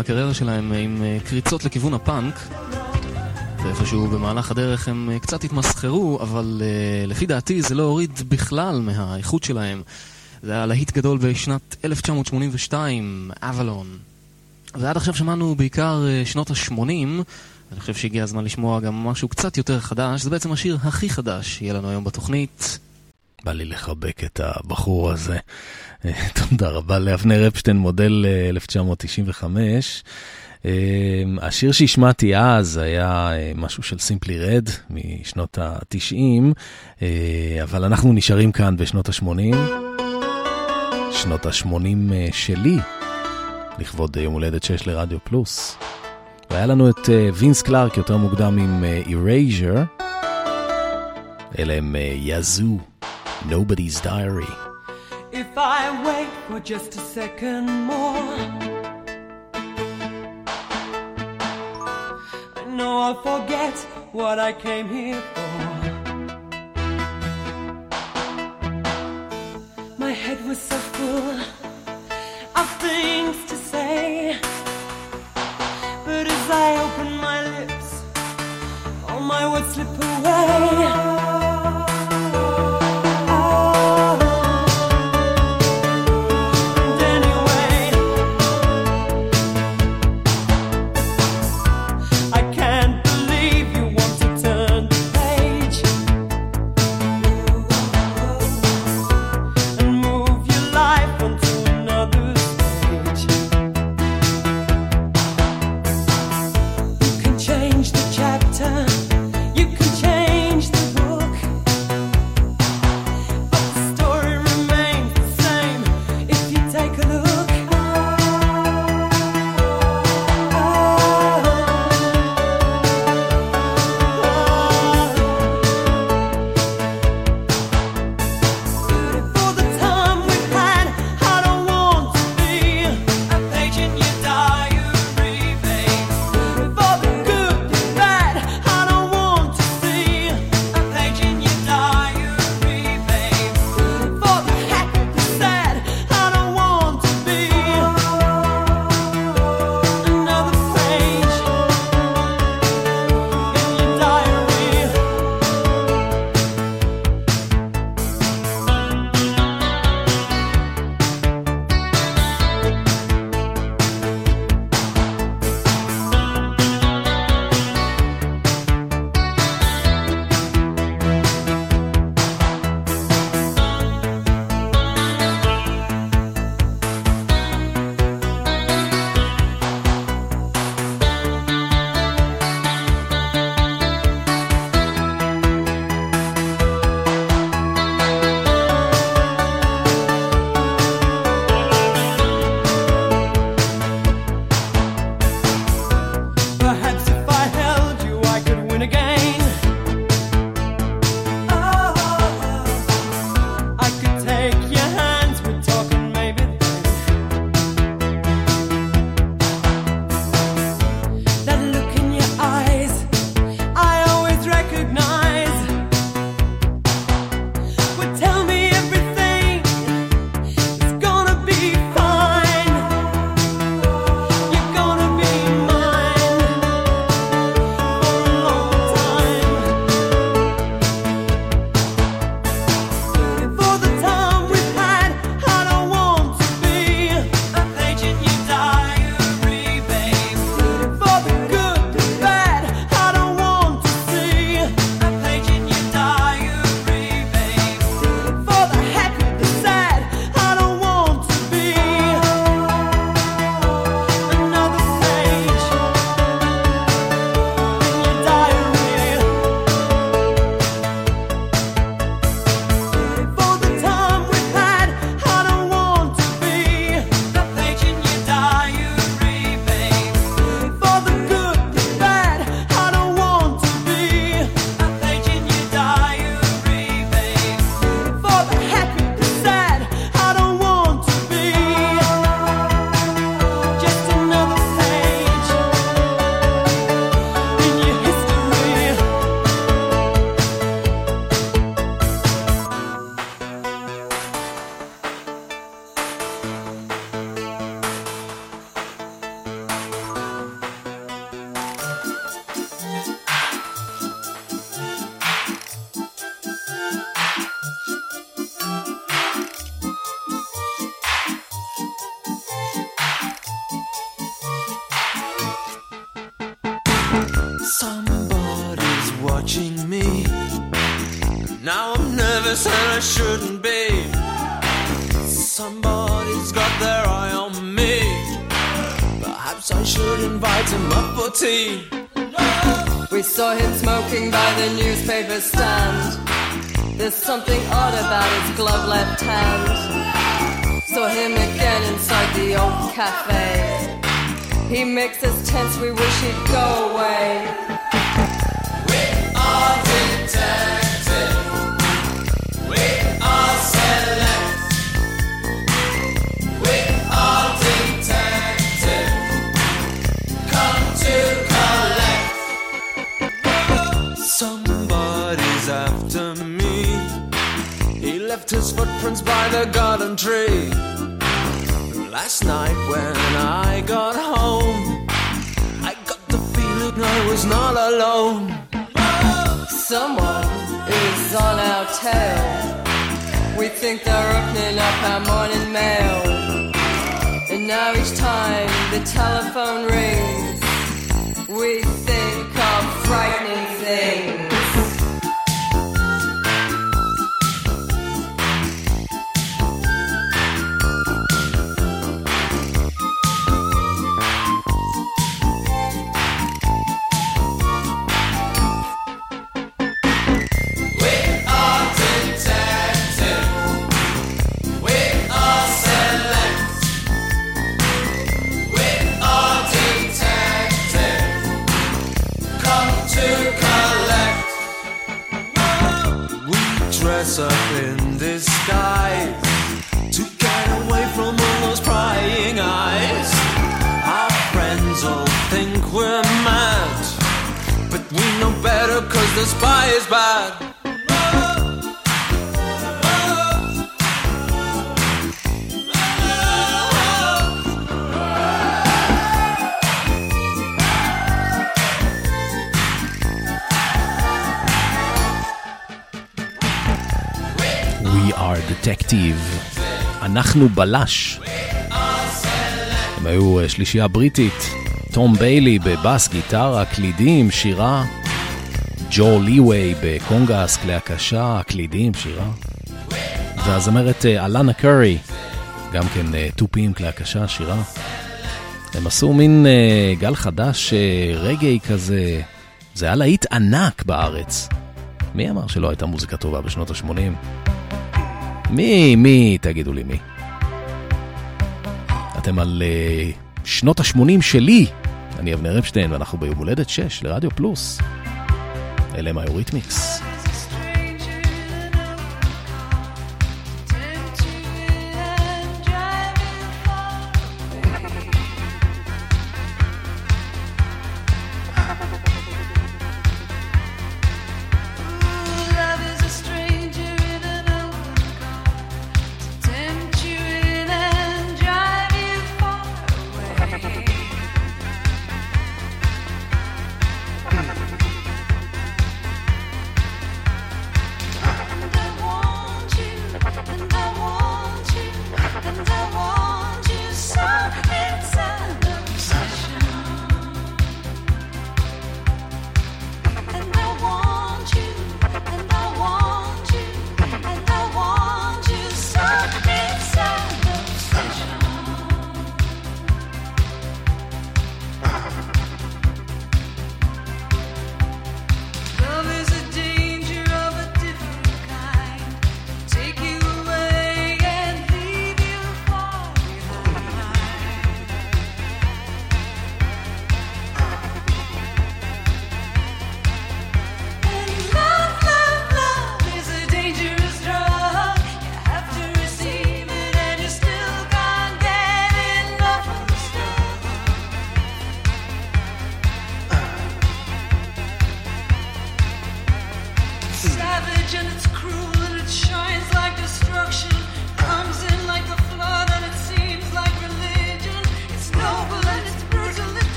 הקריירה שלהם עם אה, קריצות לכיוון הפאנק. ואיפשהו במהלך הדרך הם אה, קצת התמסחרו, אבל אה, לפי דעתי זה לא הוריד בכלל מהאיכות שלהם. זה היה להיט גדול בשנת 1982, אבלון. ועד עכשיו שמענו בעיקר אה, שנות ה-80, אני חושב שהגיע הזמן לשמוע גם משהו קצת יותר חדש. זה בעצם השיר הכי חדש שיהיה לנו היום בתוכנית. בא לי לחבק את הבחור הזה. אה, תודה רבה לאבנר אפשטיין, מודל אה, 1995. אה, השיר שהשמעתי אז היה אה, משהו של סימפלי רד משנות ה-90, אבל אנחנו נשארים כאן בשנות ה-80. שנות ה-80 שלי, לכבוד יום הולדת 6 לרדיו פלוס. והיה לנו את אה, וינס קלארק יותר מוקדם עם אירייז'ר. אלה הם אה, יזו, Nobody's Diary. If I wait for just a second more, I know I'll forget what I came here for. My head was so full of things to say, but as I open my lips, all my words slip away. something odd about his glove left hand. Saw him again inside the old cafe. He makes us tense, we wish he'd go away. We are detectives. We are celebrities. footprints by the garden tree. Last night when I got home, I got the feeling I was not alone. Someone is on our tail. We think they're opening up our morning mail. And now each time the telephone rings, we think of frightening things. The spy is bad. We. אנחנו בלש. הם היו אה, שלישייה בריטית. תום ביילי בבאס, גיטרה, קלידים, שירה. ג'ו ליווי בקונגס, כלי הקשה, קלידים, שירה. והזמרת אה, אלנה קורי, גם כן אה, תופים, כלי הקשה, שירה. הם עשו מין אה, גל חדש, אה, רגעי כזה. זה היה להיט ענק בארץ. מי אמר שלא הייתה מוזיקה טובה בשנות ה-80? מי, מי, תגידו לי מי. אתם על uh, שנות ה-80 שלי. אני אבנר אפשטיין, ואנחנו ביום הולדת 6 לרדיו פלוס. אלה הם היוריתמיקס.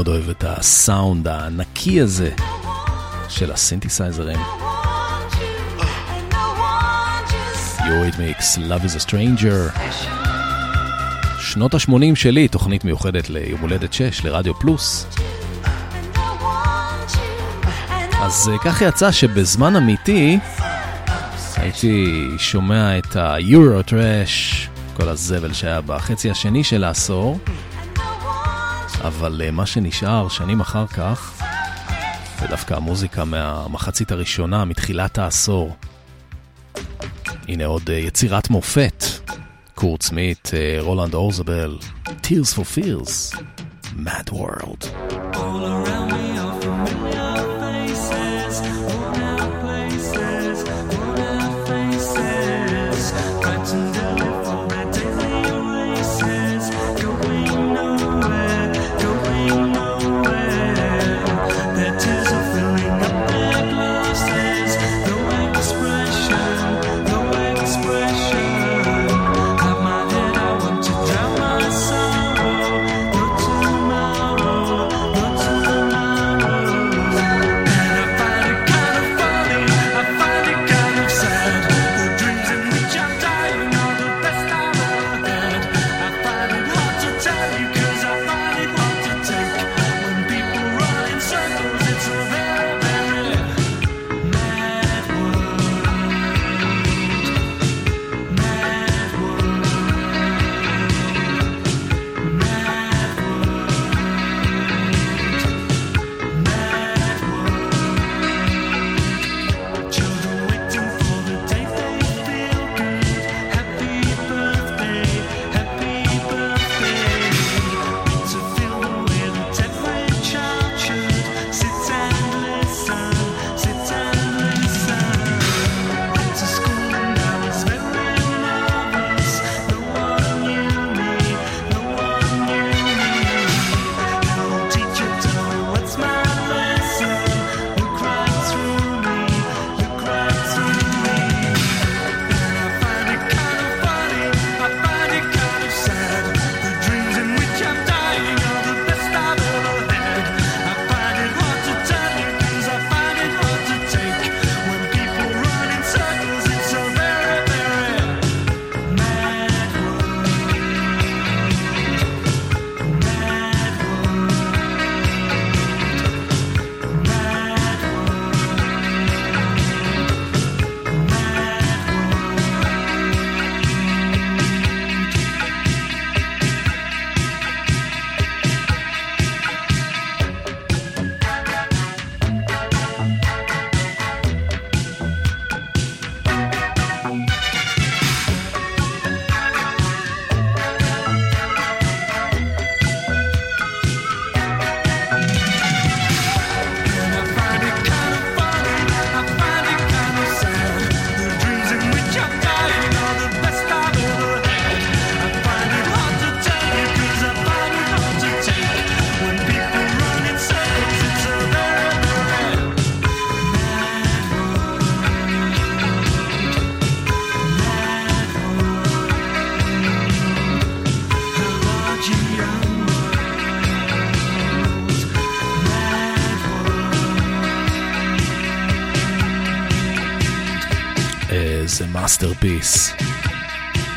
מאוד אוהב את הסאונד הענקי הזה של הסינתסייזרים. יוריתמיקס, Love is a Stranger. שנות ה-80 שלי, תוכנית מיוחדת ליום הולדת 6 לרדיו פלוס. אז אה, כך יצא שבזמן אמיתי הייתי שומע את טראש, כל הזבל שהיה בחצי השני של העשור, אבל אה, מה שנשאר שנים אחר כך, זה דווקא המוזיקה מהמחצית הראשונה, מתחילת העשור. הנה עוד אה, יצירת מופת, קורט סמית, אה, רולנד אורזבל, Tears for Fears, Mad World. Masterpiece.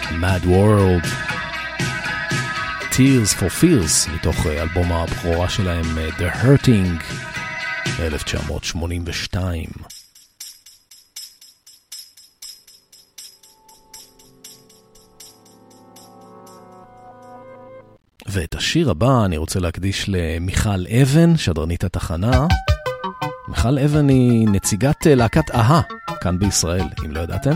Mad World. Tears for Fears, מתוך אה, אלבום הבכורה שלהם, אה, The Hurting, 1982. ואת השיר הבא אני רוצה להקדיש למיכל אבן, שדרנית התחנה. מיכל אבן היא נציגת אה, להקת אהה, כאן בישראל, אם לא ידעתם.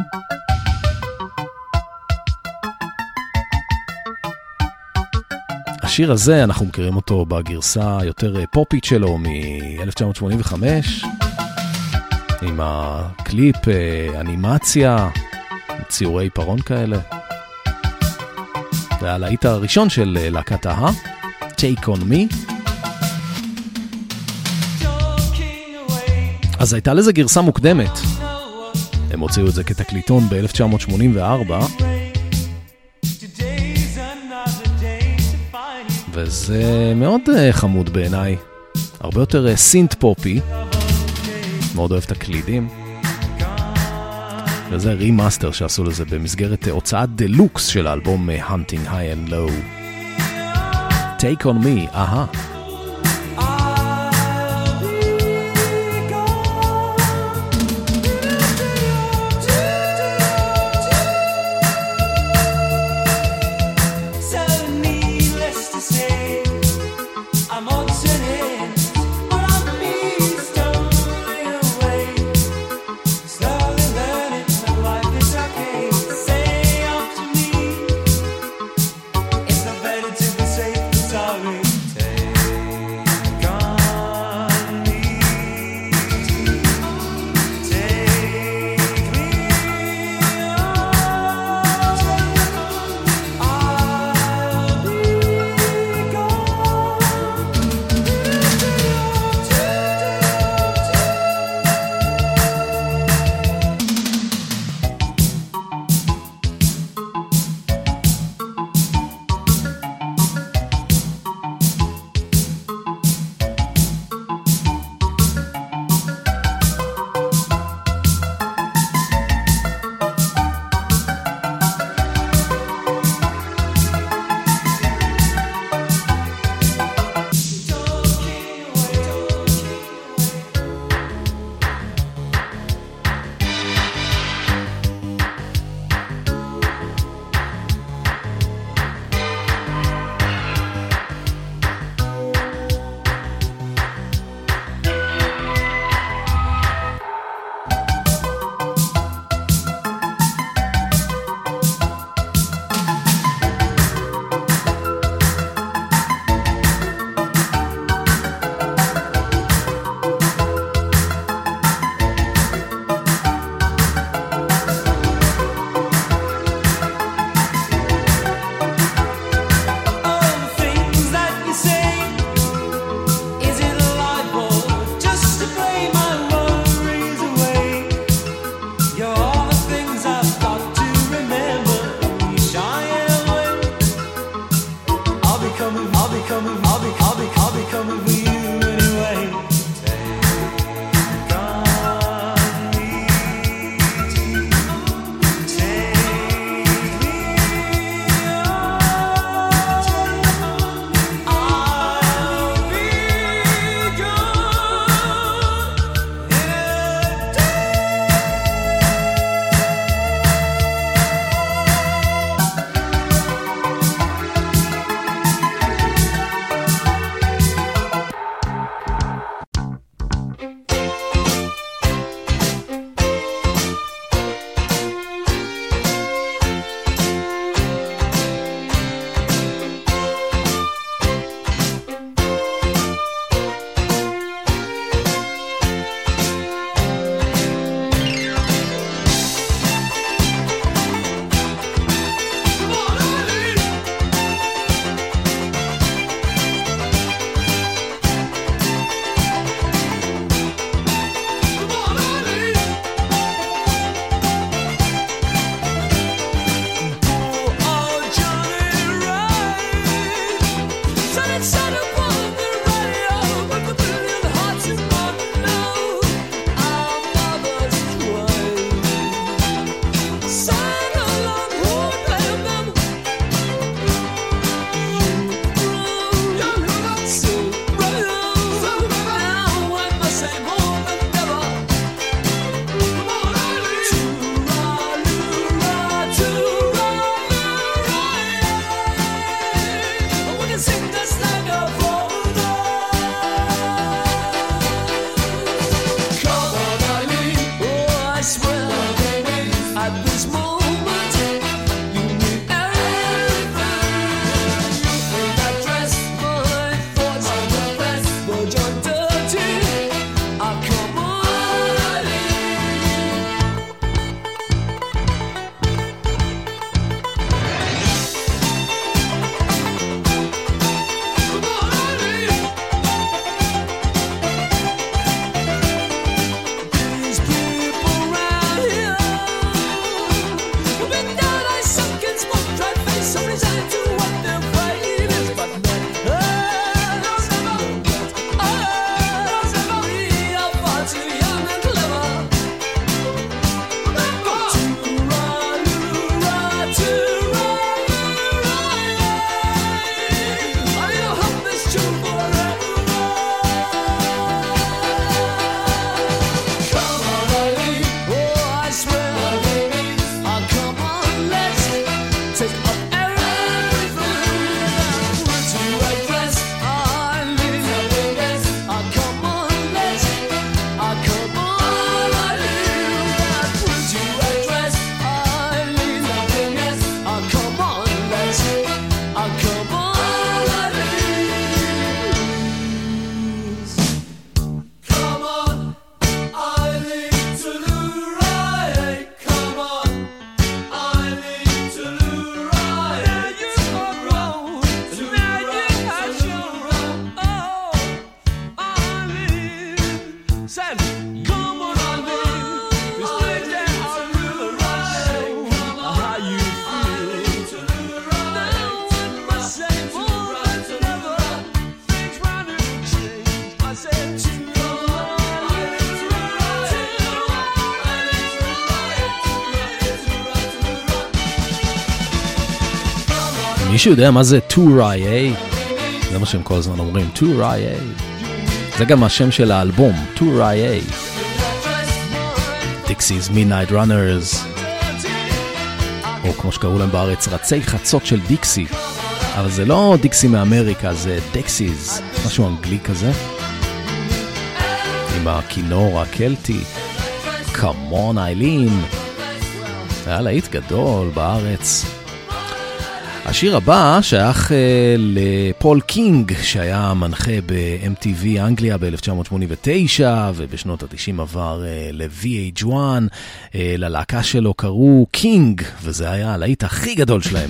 השיר הזה, אנחנו מכירים אותו בגרסה היותר אה, פופית שלו מ-1985, עם הקליפ, אה, אנימציה, ציורי עיפרון כאלה. זה הלהיט הראשון של אה, להקת אהה, Take on Me. אז הייתה לזה גרסה מוקדמת. הם הוציאו את זה כתקליטון ב-1984, וזה מאוד אה, חמוד בעיניי. הרבה יותר אה, synth פופי. מאוד אוהב את הקלידים. וזה remaster שעשו לזה במסגרת אה, הוצאת דלוקס של האלבום Hunting High and Low. Take on me, אהה. I'll מישהו יודע מה זה 2RIA? זה מה שהם כל הזמן אומרים, 2RIA. זה גם השם של האלבום, 2RIA. טיקסיס Midnight ראנרס. או כמו שקראו להם בארץ, רצי חצות של דיקסי. אבל זה לא דיקסי מאמריקה, זה דקסיז, משהו אנגלי כזה. עם הכינור הקלטי, Come איילין. היה להיט גדול בארץ. השיר הבא שייך אה, לפול קינג, שהיה מנחה ב-MTV אנגליה ב-1989, ובשנות ה-90 עבר אה, ל-VH1. אה, ללהקה שלו קראו קינג, וזה היה הלהיט הכי גדול שלהם.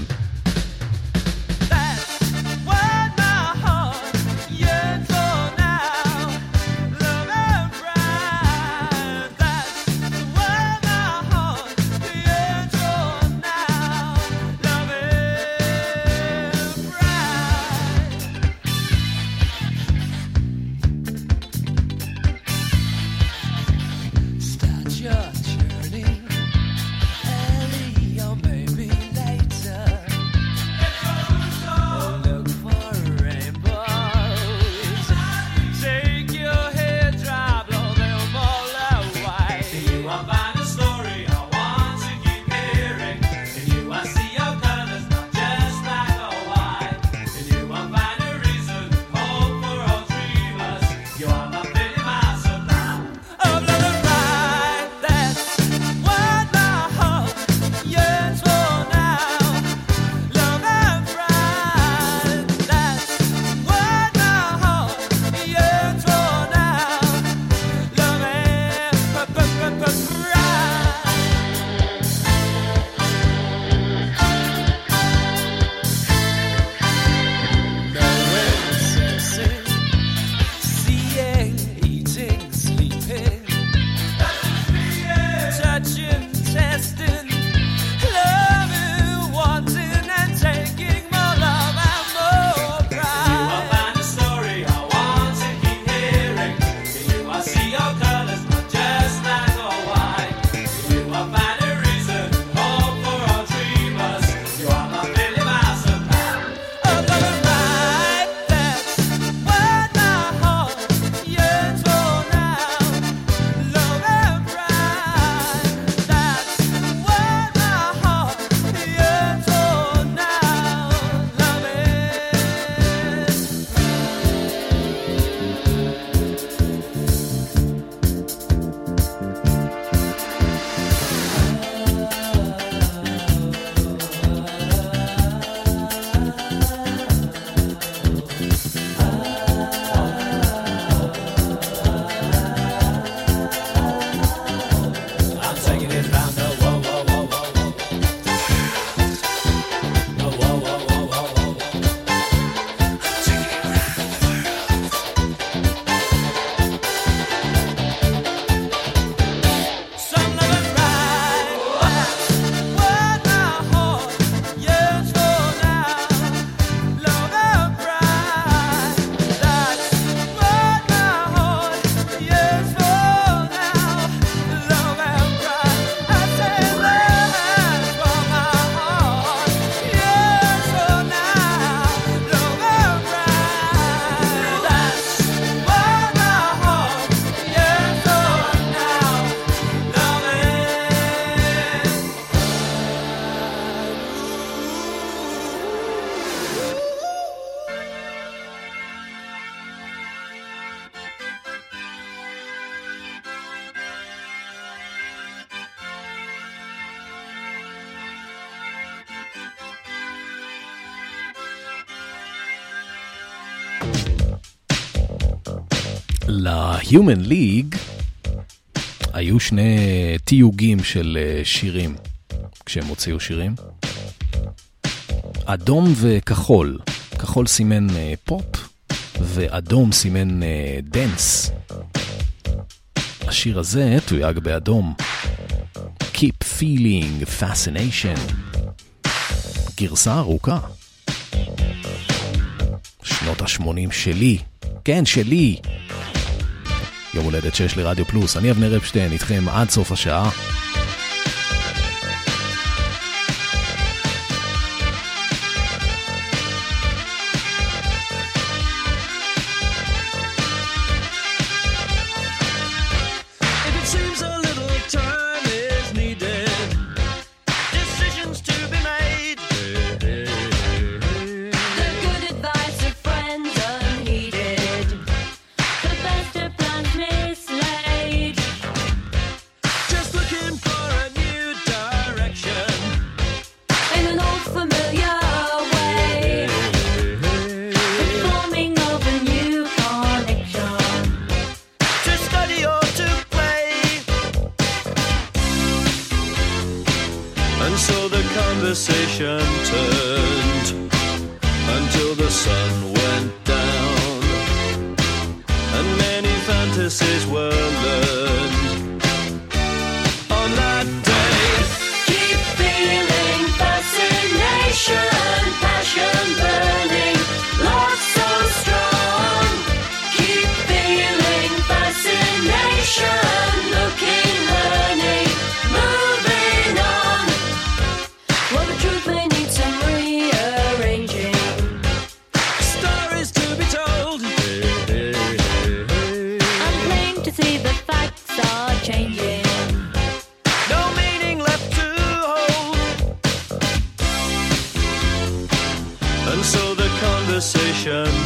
Human League היו שני תיוגים של אה, שירים, כשהם הוציאו שירים. אדום וכחול. כחול סימן אה, פופ, ואדום סימן אה, dance. השיר הזה תויג באדום. Keep Feeling Fascination. גרסה ארוכה. שנות ה-80 שלי. כן, שלי. יום הולדת 6 לרדיו פלוס, אני אבנר אפשטיין, איתכם עד סוף השעה.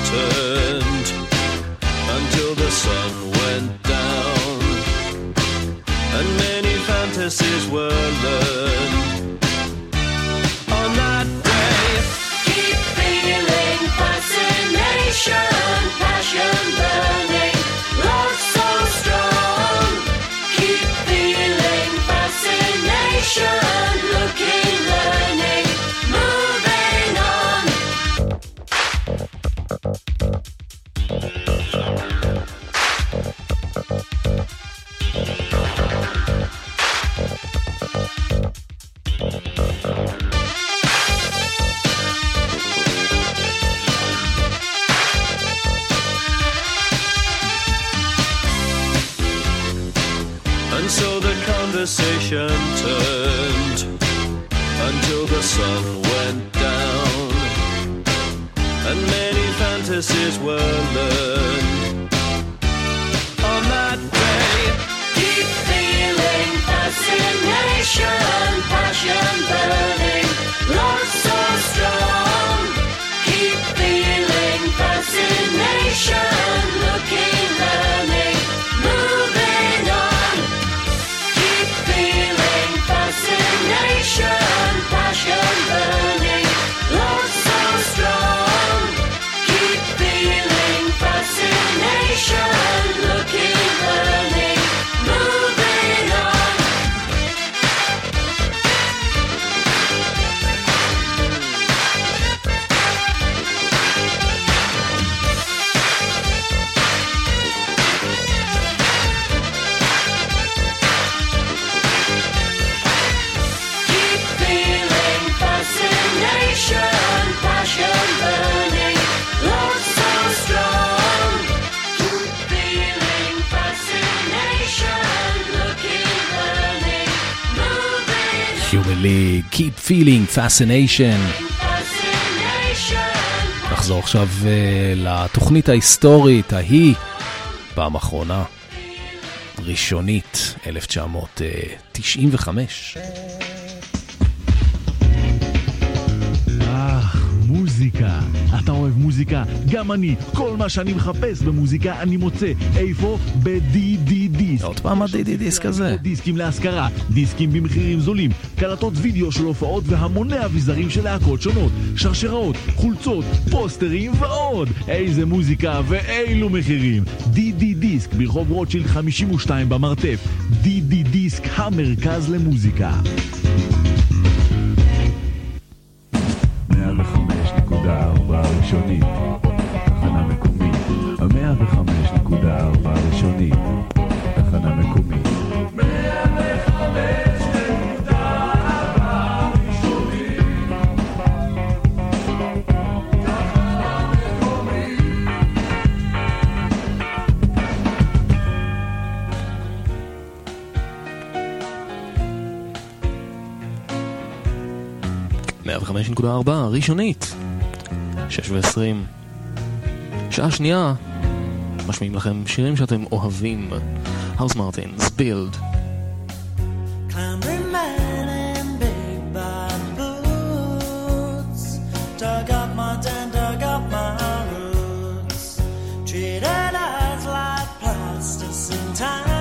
turned until the sun went down, and many fantasies were learned. Fascination. נחזור עכשיו uh, לתוכנית ההיסטורית ההיא, פעם אחרונה, ראשונית, 1995. מוזיקה. אתה אוהב מוזיקה? גם אני. כל מה שאני מחפש במוזיקה אני מוצא. איפה? ב-DD דיסק. עוד פעם ה-DD דיסק הזה. דיסקים להשכרה, דיסקים במחירים זולים, קלטות וידאו של הופעות והמוני אביזרים של להקות שונות, שרשראות, חולצות, פוסטרים ועוד. איזה מוזיקה ואילו מחירים. די.די דיסק ברחוב רוטשילד 52 במרתף. די.די דיסק, המרכז למוזיקה. 105.4 ראשונית 105.4 ראשונית, 6 ו-20. שעה שנייה, משמיעים לכם שירים שאתם אוהבים. האוס מרטינס, בילד. Dug up my den, dug up my roots. Treated as like plasticine time.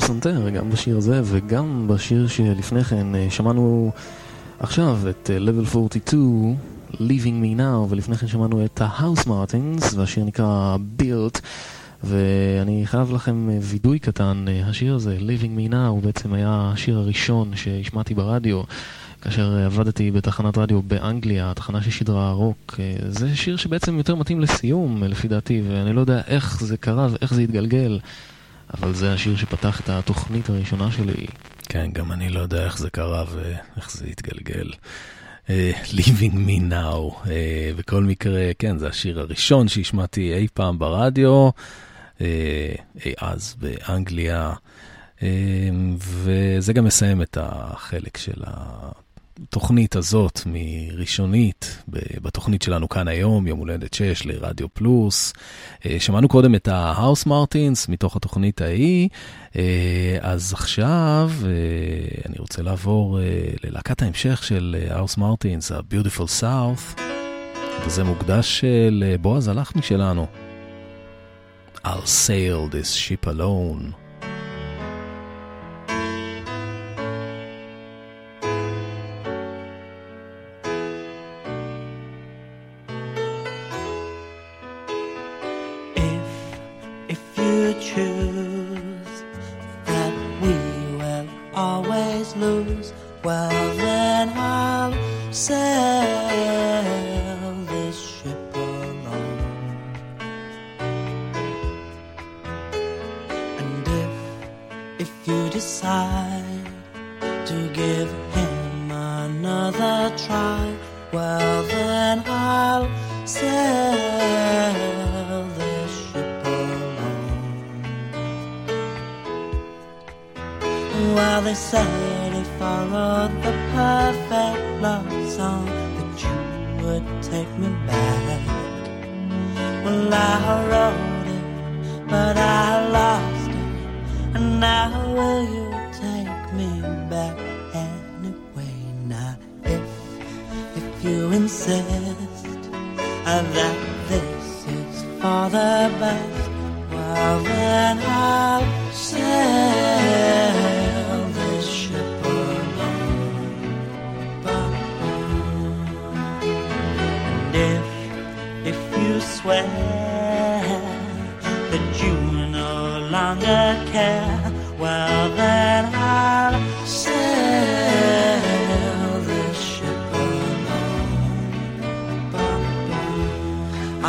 פסנתר, גם בשיר הזה וגם בשיר שלפני כן אה, שמענו עכשיו את אה, Level 42, Leaving Me Now, ולפני כן שמענו את ה-House Martins, והשיר נקרא Built, ואני חייב לכם אה, וידוי קטן, השיר הזה, Leaving Me Now, הוא בעצם היה השיר הראשון שהשמעתי ברדיו. כאשר עבדתי בתחנת רדיו באנגליה, תחנה ששידרה רוק, זה שיר שבעצם יותר מתאים לסיום, לפי דעתי, ואני לא יודע איך זה קרה ואיך זה התגלגל, אבל זה השיר שפתח את התוכנית הראשונה שלי. כן, גם אני לא יודע איך זה קרה ואיך זה התגלגל. אה, Living Me Now, אה, בכל מקרה, כן, זה השיר הראשון שהשמעתי אי פעם ברדיו, אה, אי אז באנגליה, אה, וזה גם מסיים את החלק של התוכנית הזאת מראשונית, בתוכנית שלנו כאן היום, יום הולדת 6 לרדיו פלוס. אה, שמענו קודם את ה-House Martins מתוך התוכנית ההיא, אה, אז עכשיו אה, אני רוצה לעבור ללהקת ההמשך של House Martins, ה-Beautiful South, וזה מוקדש לבועז הלחמי שלנו. I'll sail this ship alone.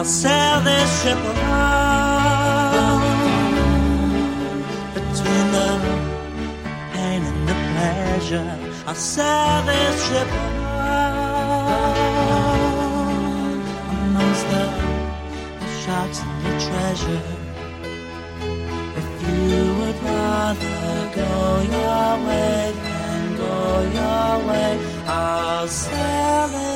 Sail this ship alone between the pain and the pleasure. I'll sail this ship alone amongst the, the sharks and the treasure. If you would rather go your way than go your way, I'll sail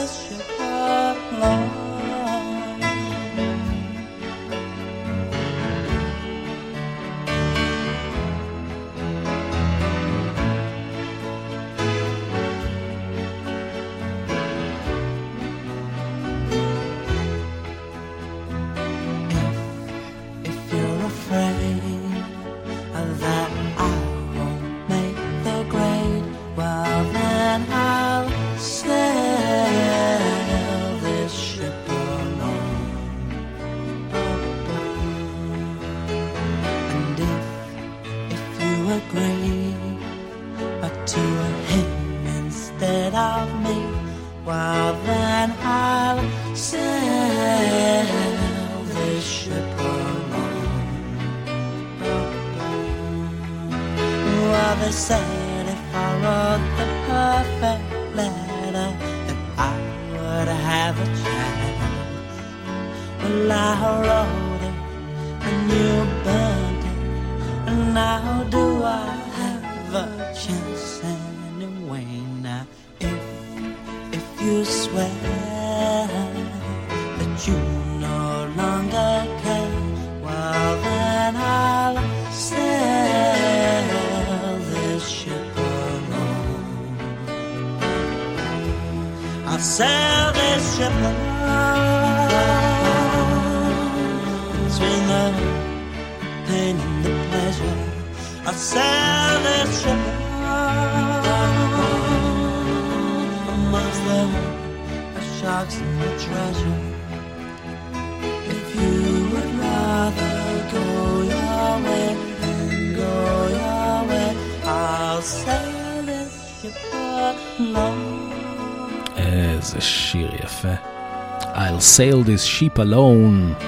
sail this ship alone.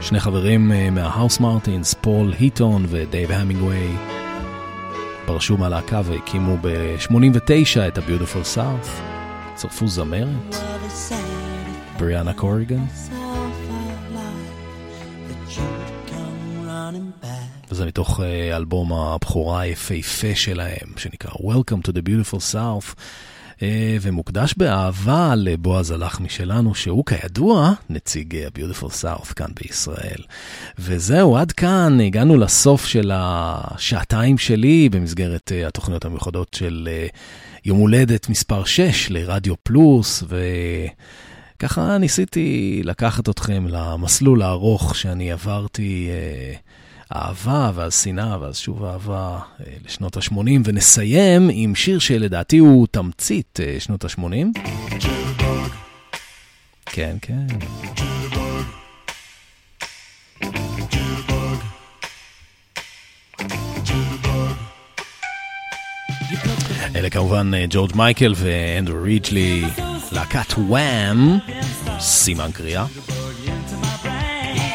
שני חברים אה, מה-Housemartins, פול היטון ודייב המינגווי, פרשו מהלהקה והקימו ב-89 את ה-Beautiful South. צרפו זמרת, בריאנה קוריגן, וזה מתוך אה, אלבום הבכורה היפהפה שלהם, שנקרא Welcome to the Beautiful South. אה, ומוקדש באהבה לבועז הלחמי שלנו, שהוא כידוע נציג אה, ה-Beautiful South כאן בישראל. וזהו, עד כאן הגענו לסוף של השעתיים שלי במסגרת אה, התוכניות המיוחדות של אה, יום הולדת מספר 6 לרדיו פלוס, וככה ניסיתי לקחת אתכם למסלול הארוך שאני עברתי. אה, אהבה ואז שנאה ואז שוב אהבה אה, לשנות ה-80 ונסיים עם שיר שלדעתי הוא תמצית אה, שנות ה-80. כן, כן. אלה כמובן אה, ג'ורג' מייקל ואנדרו ריג'לי, להקת וואם, סימן קריאה.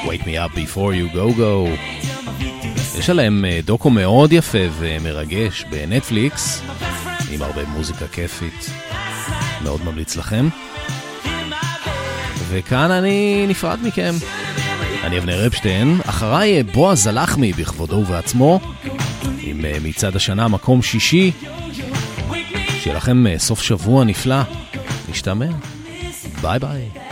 Wake me up before you go go. יש עליהם אה, דוקו מאוד יפה ומרגש בנטפליקס, עם הרבה מוזיקה כיפית. מאוד ממליץ לכם. וכאן אני נפרד מכם. אני אבנר אפשטיין, אחריי אה, בועז הלחמי בכבודו ובעצמו, עם אה, מצעד השנה מקום שישי. שיהיה לכם סוף שבוע נפלא. נשתמע. ביי ביי.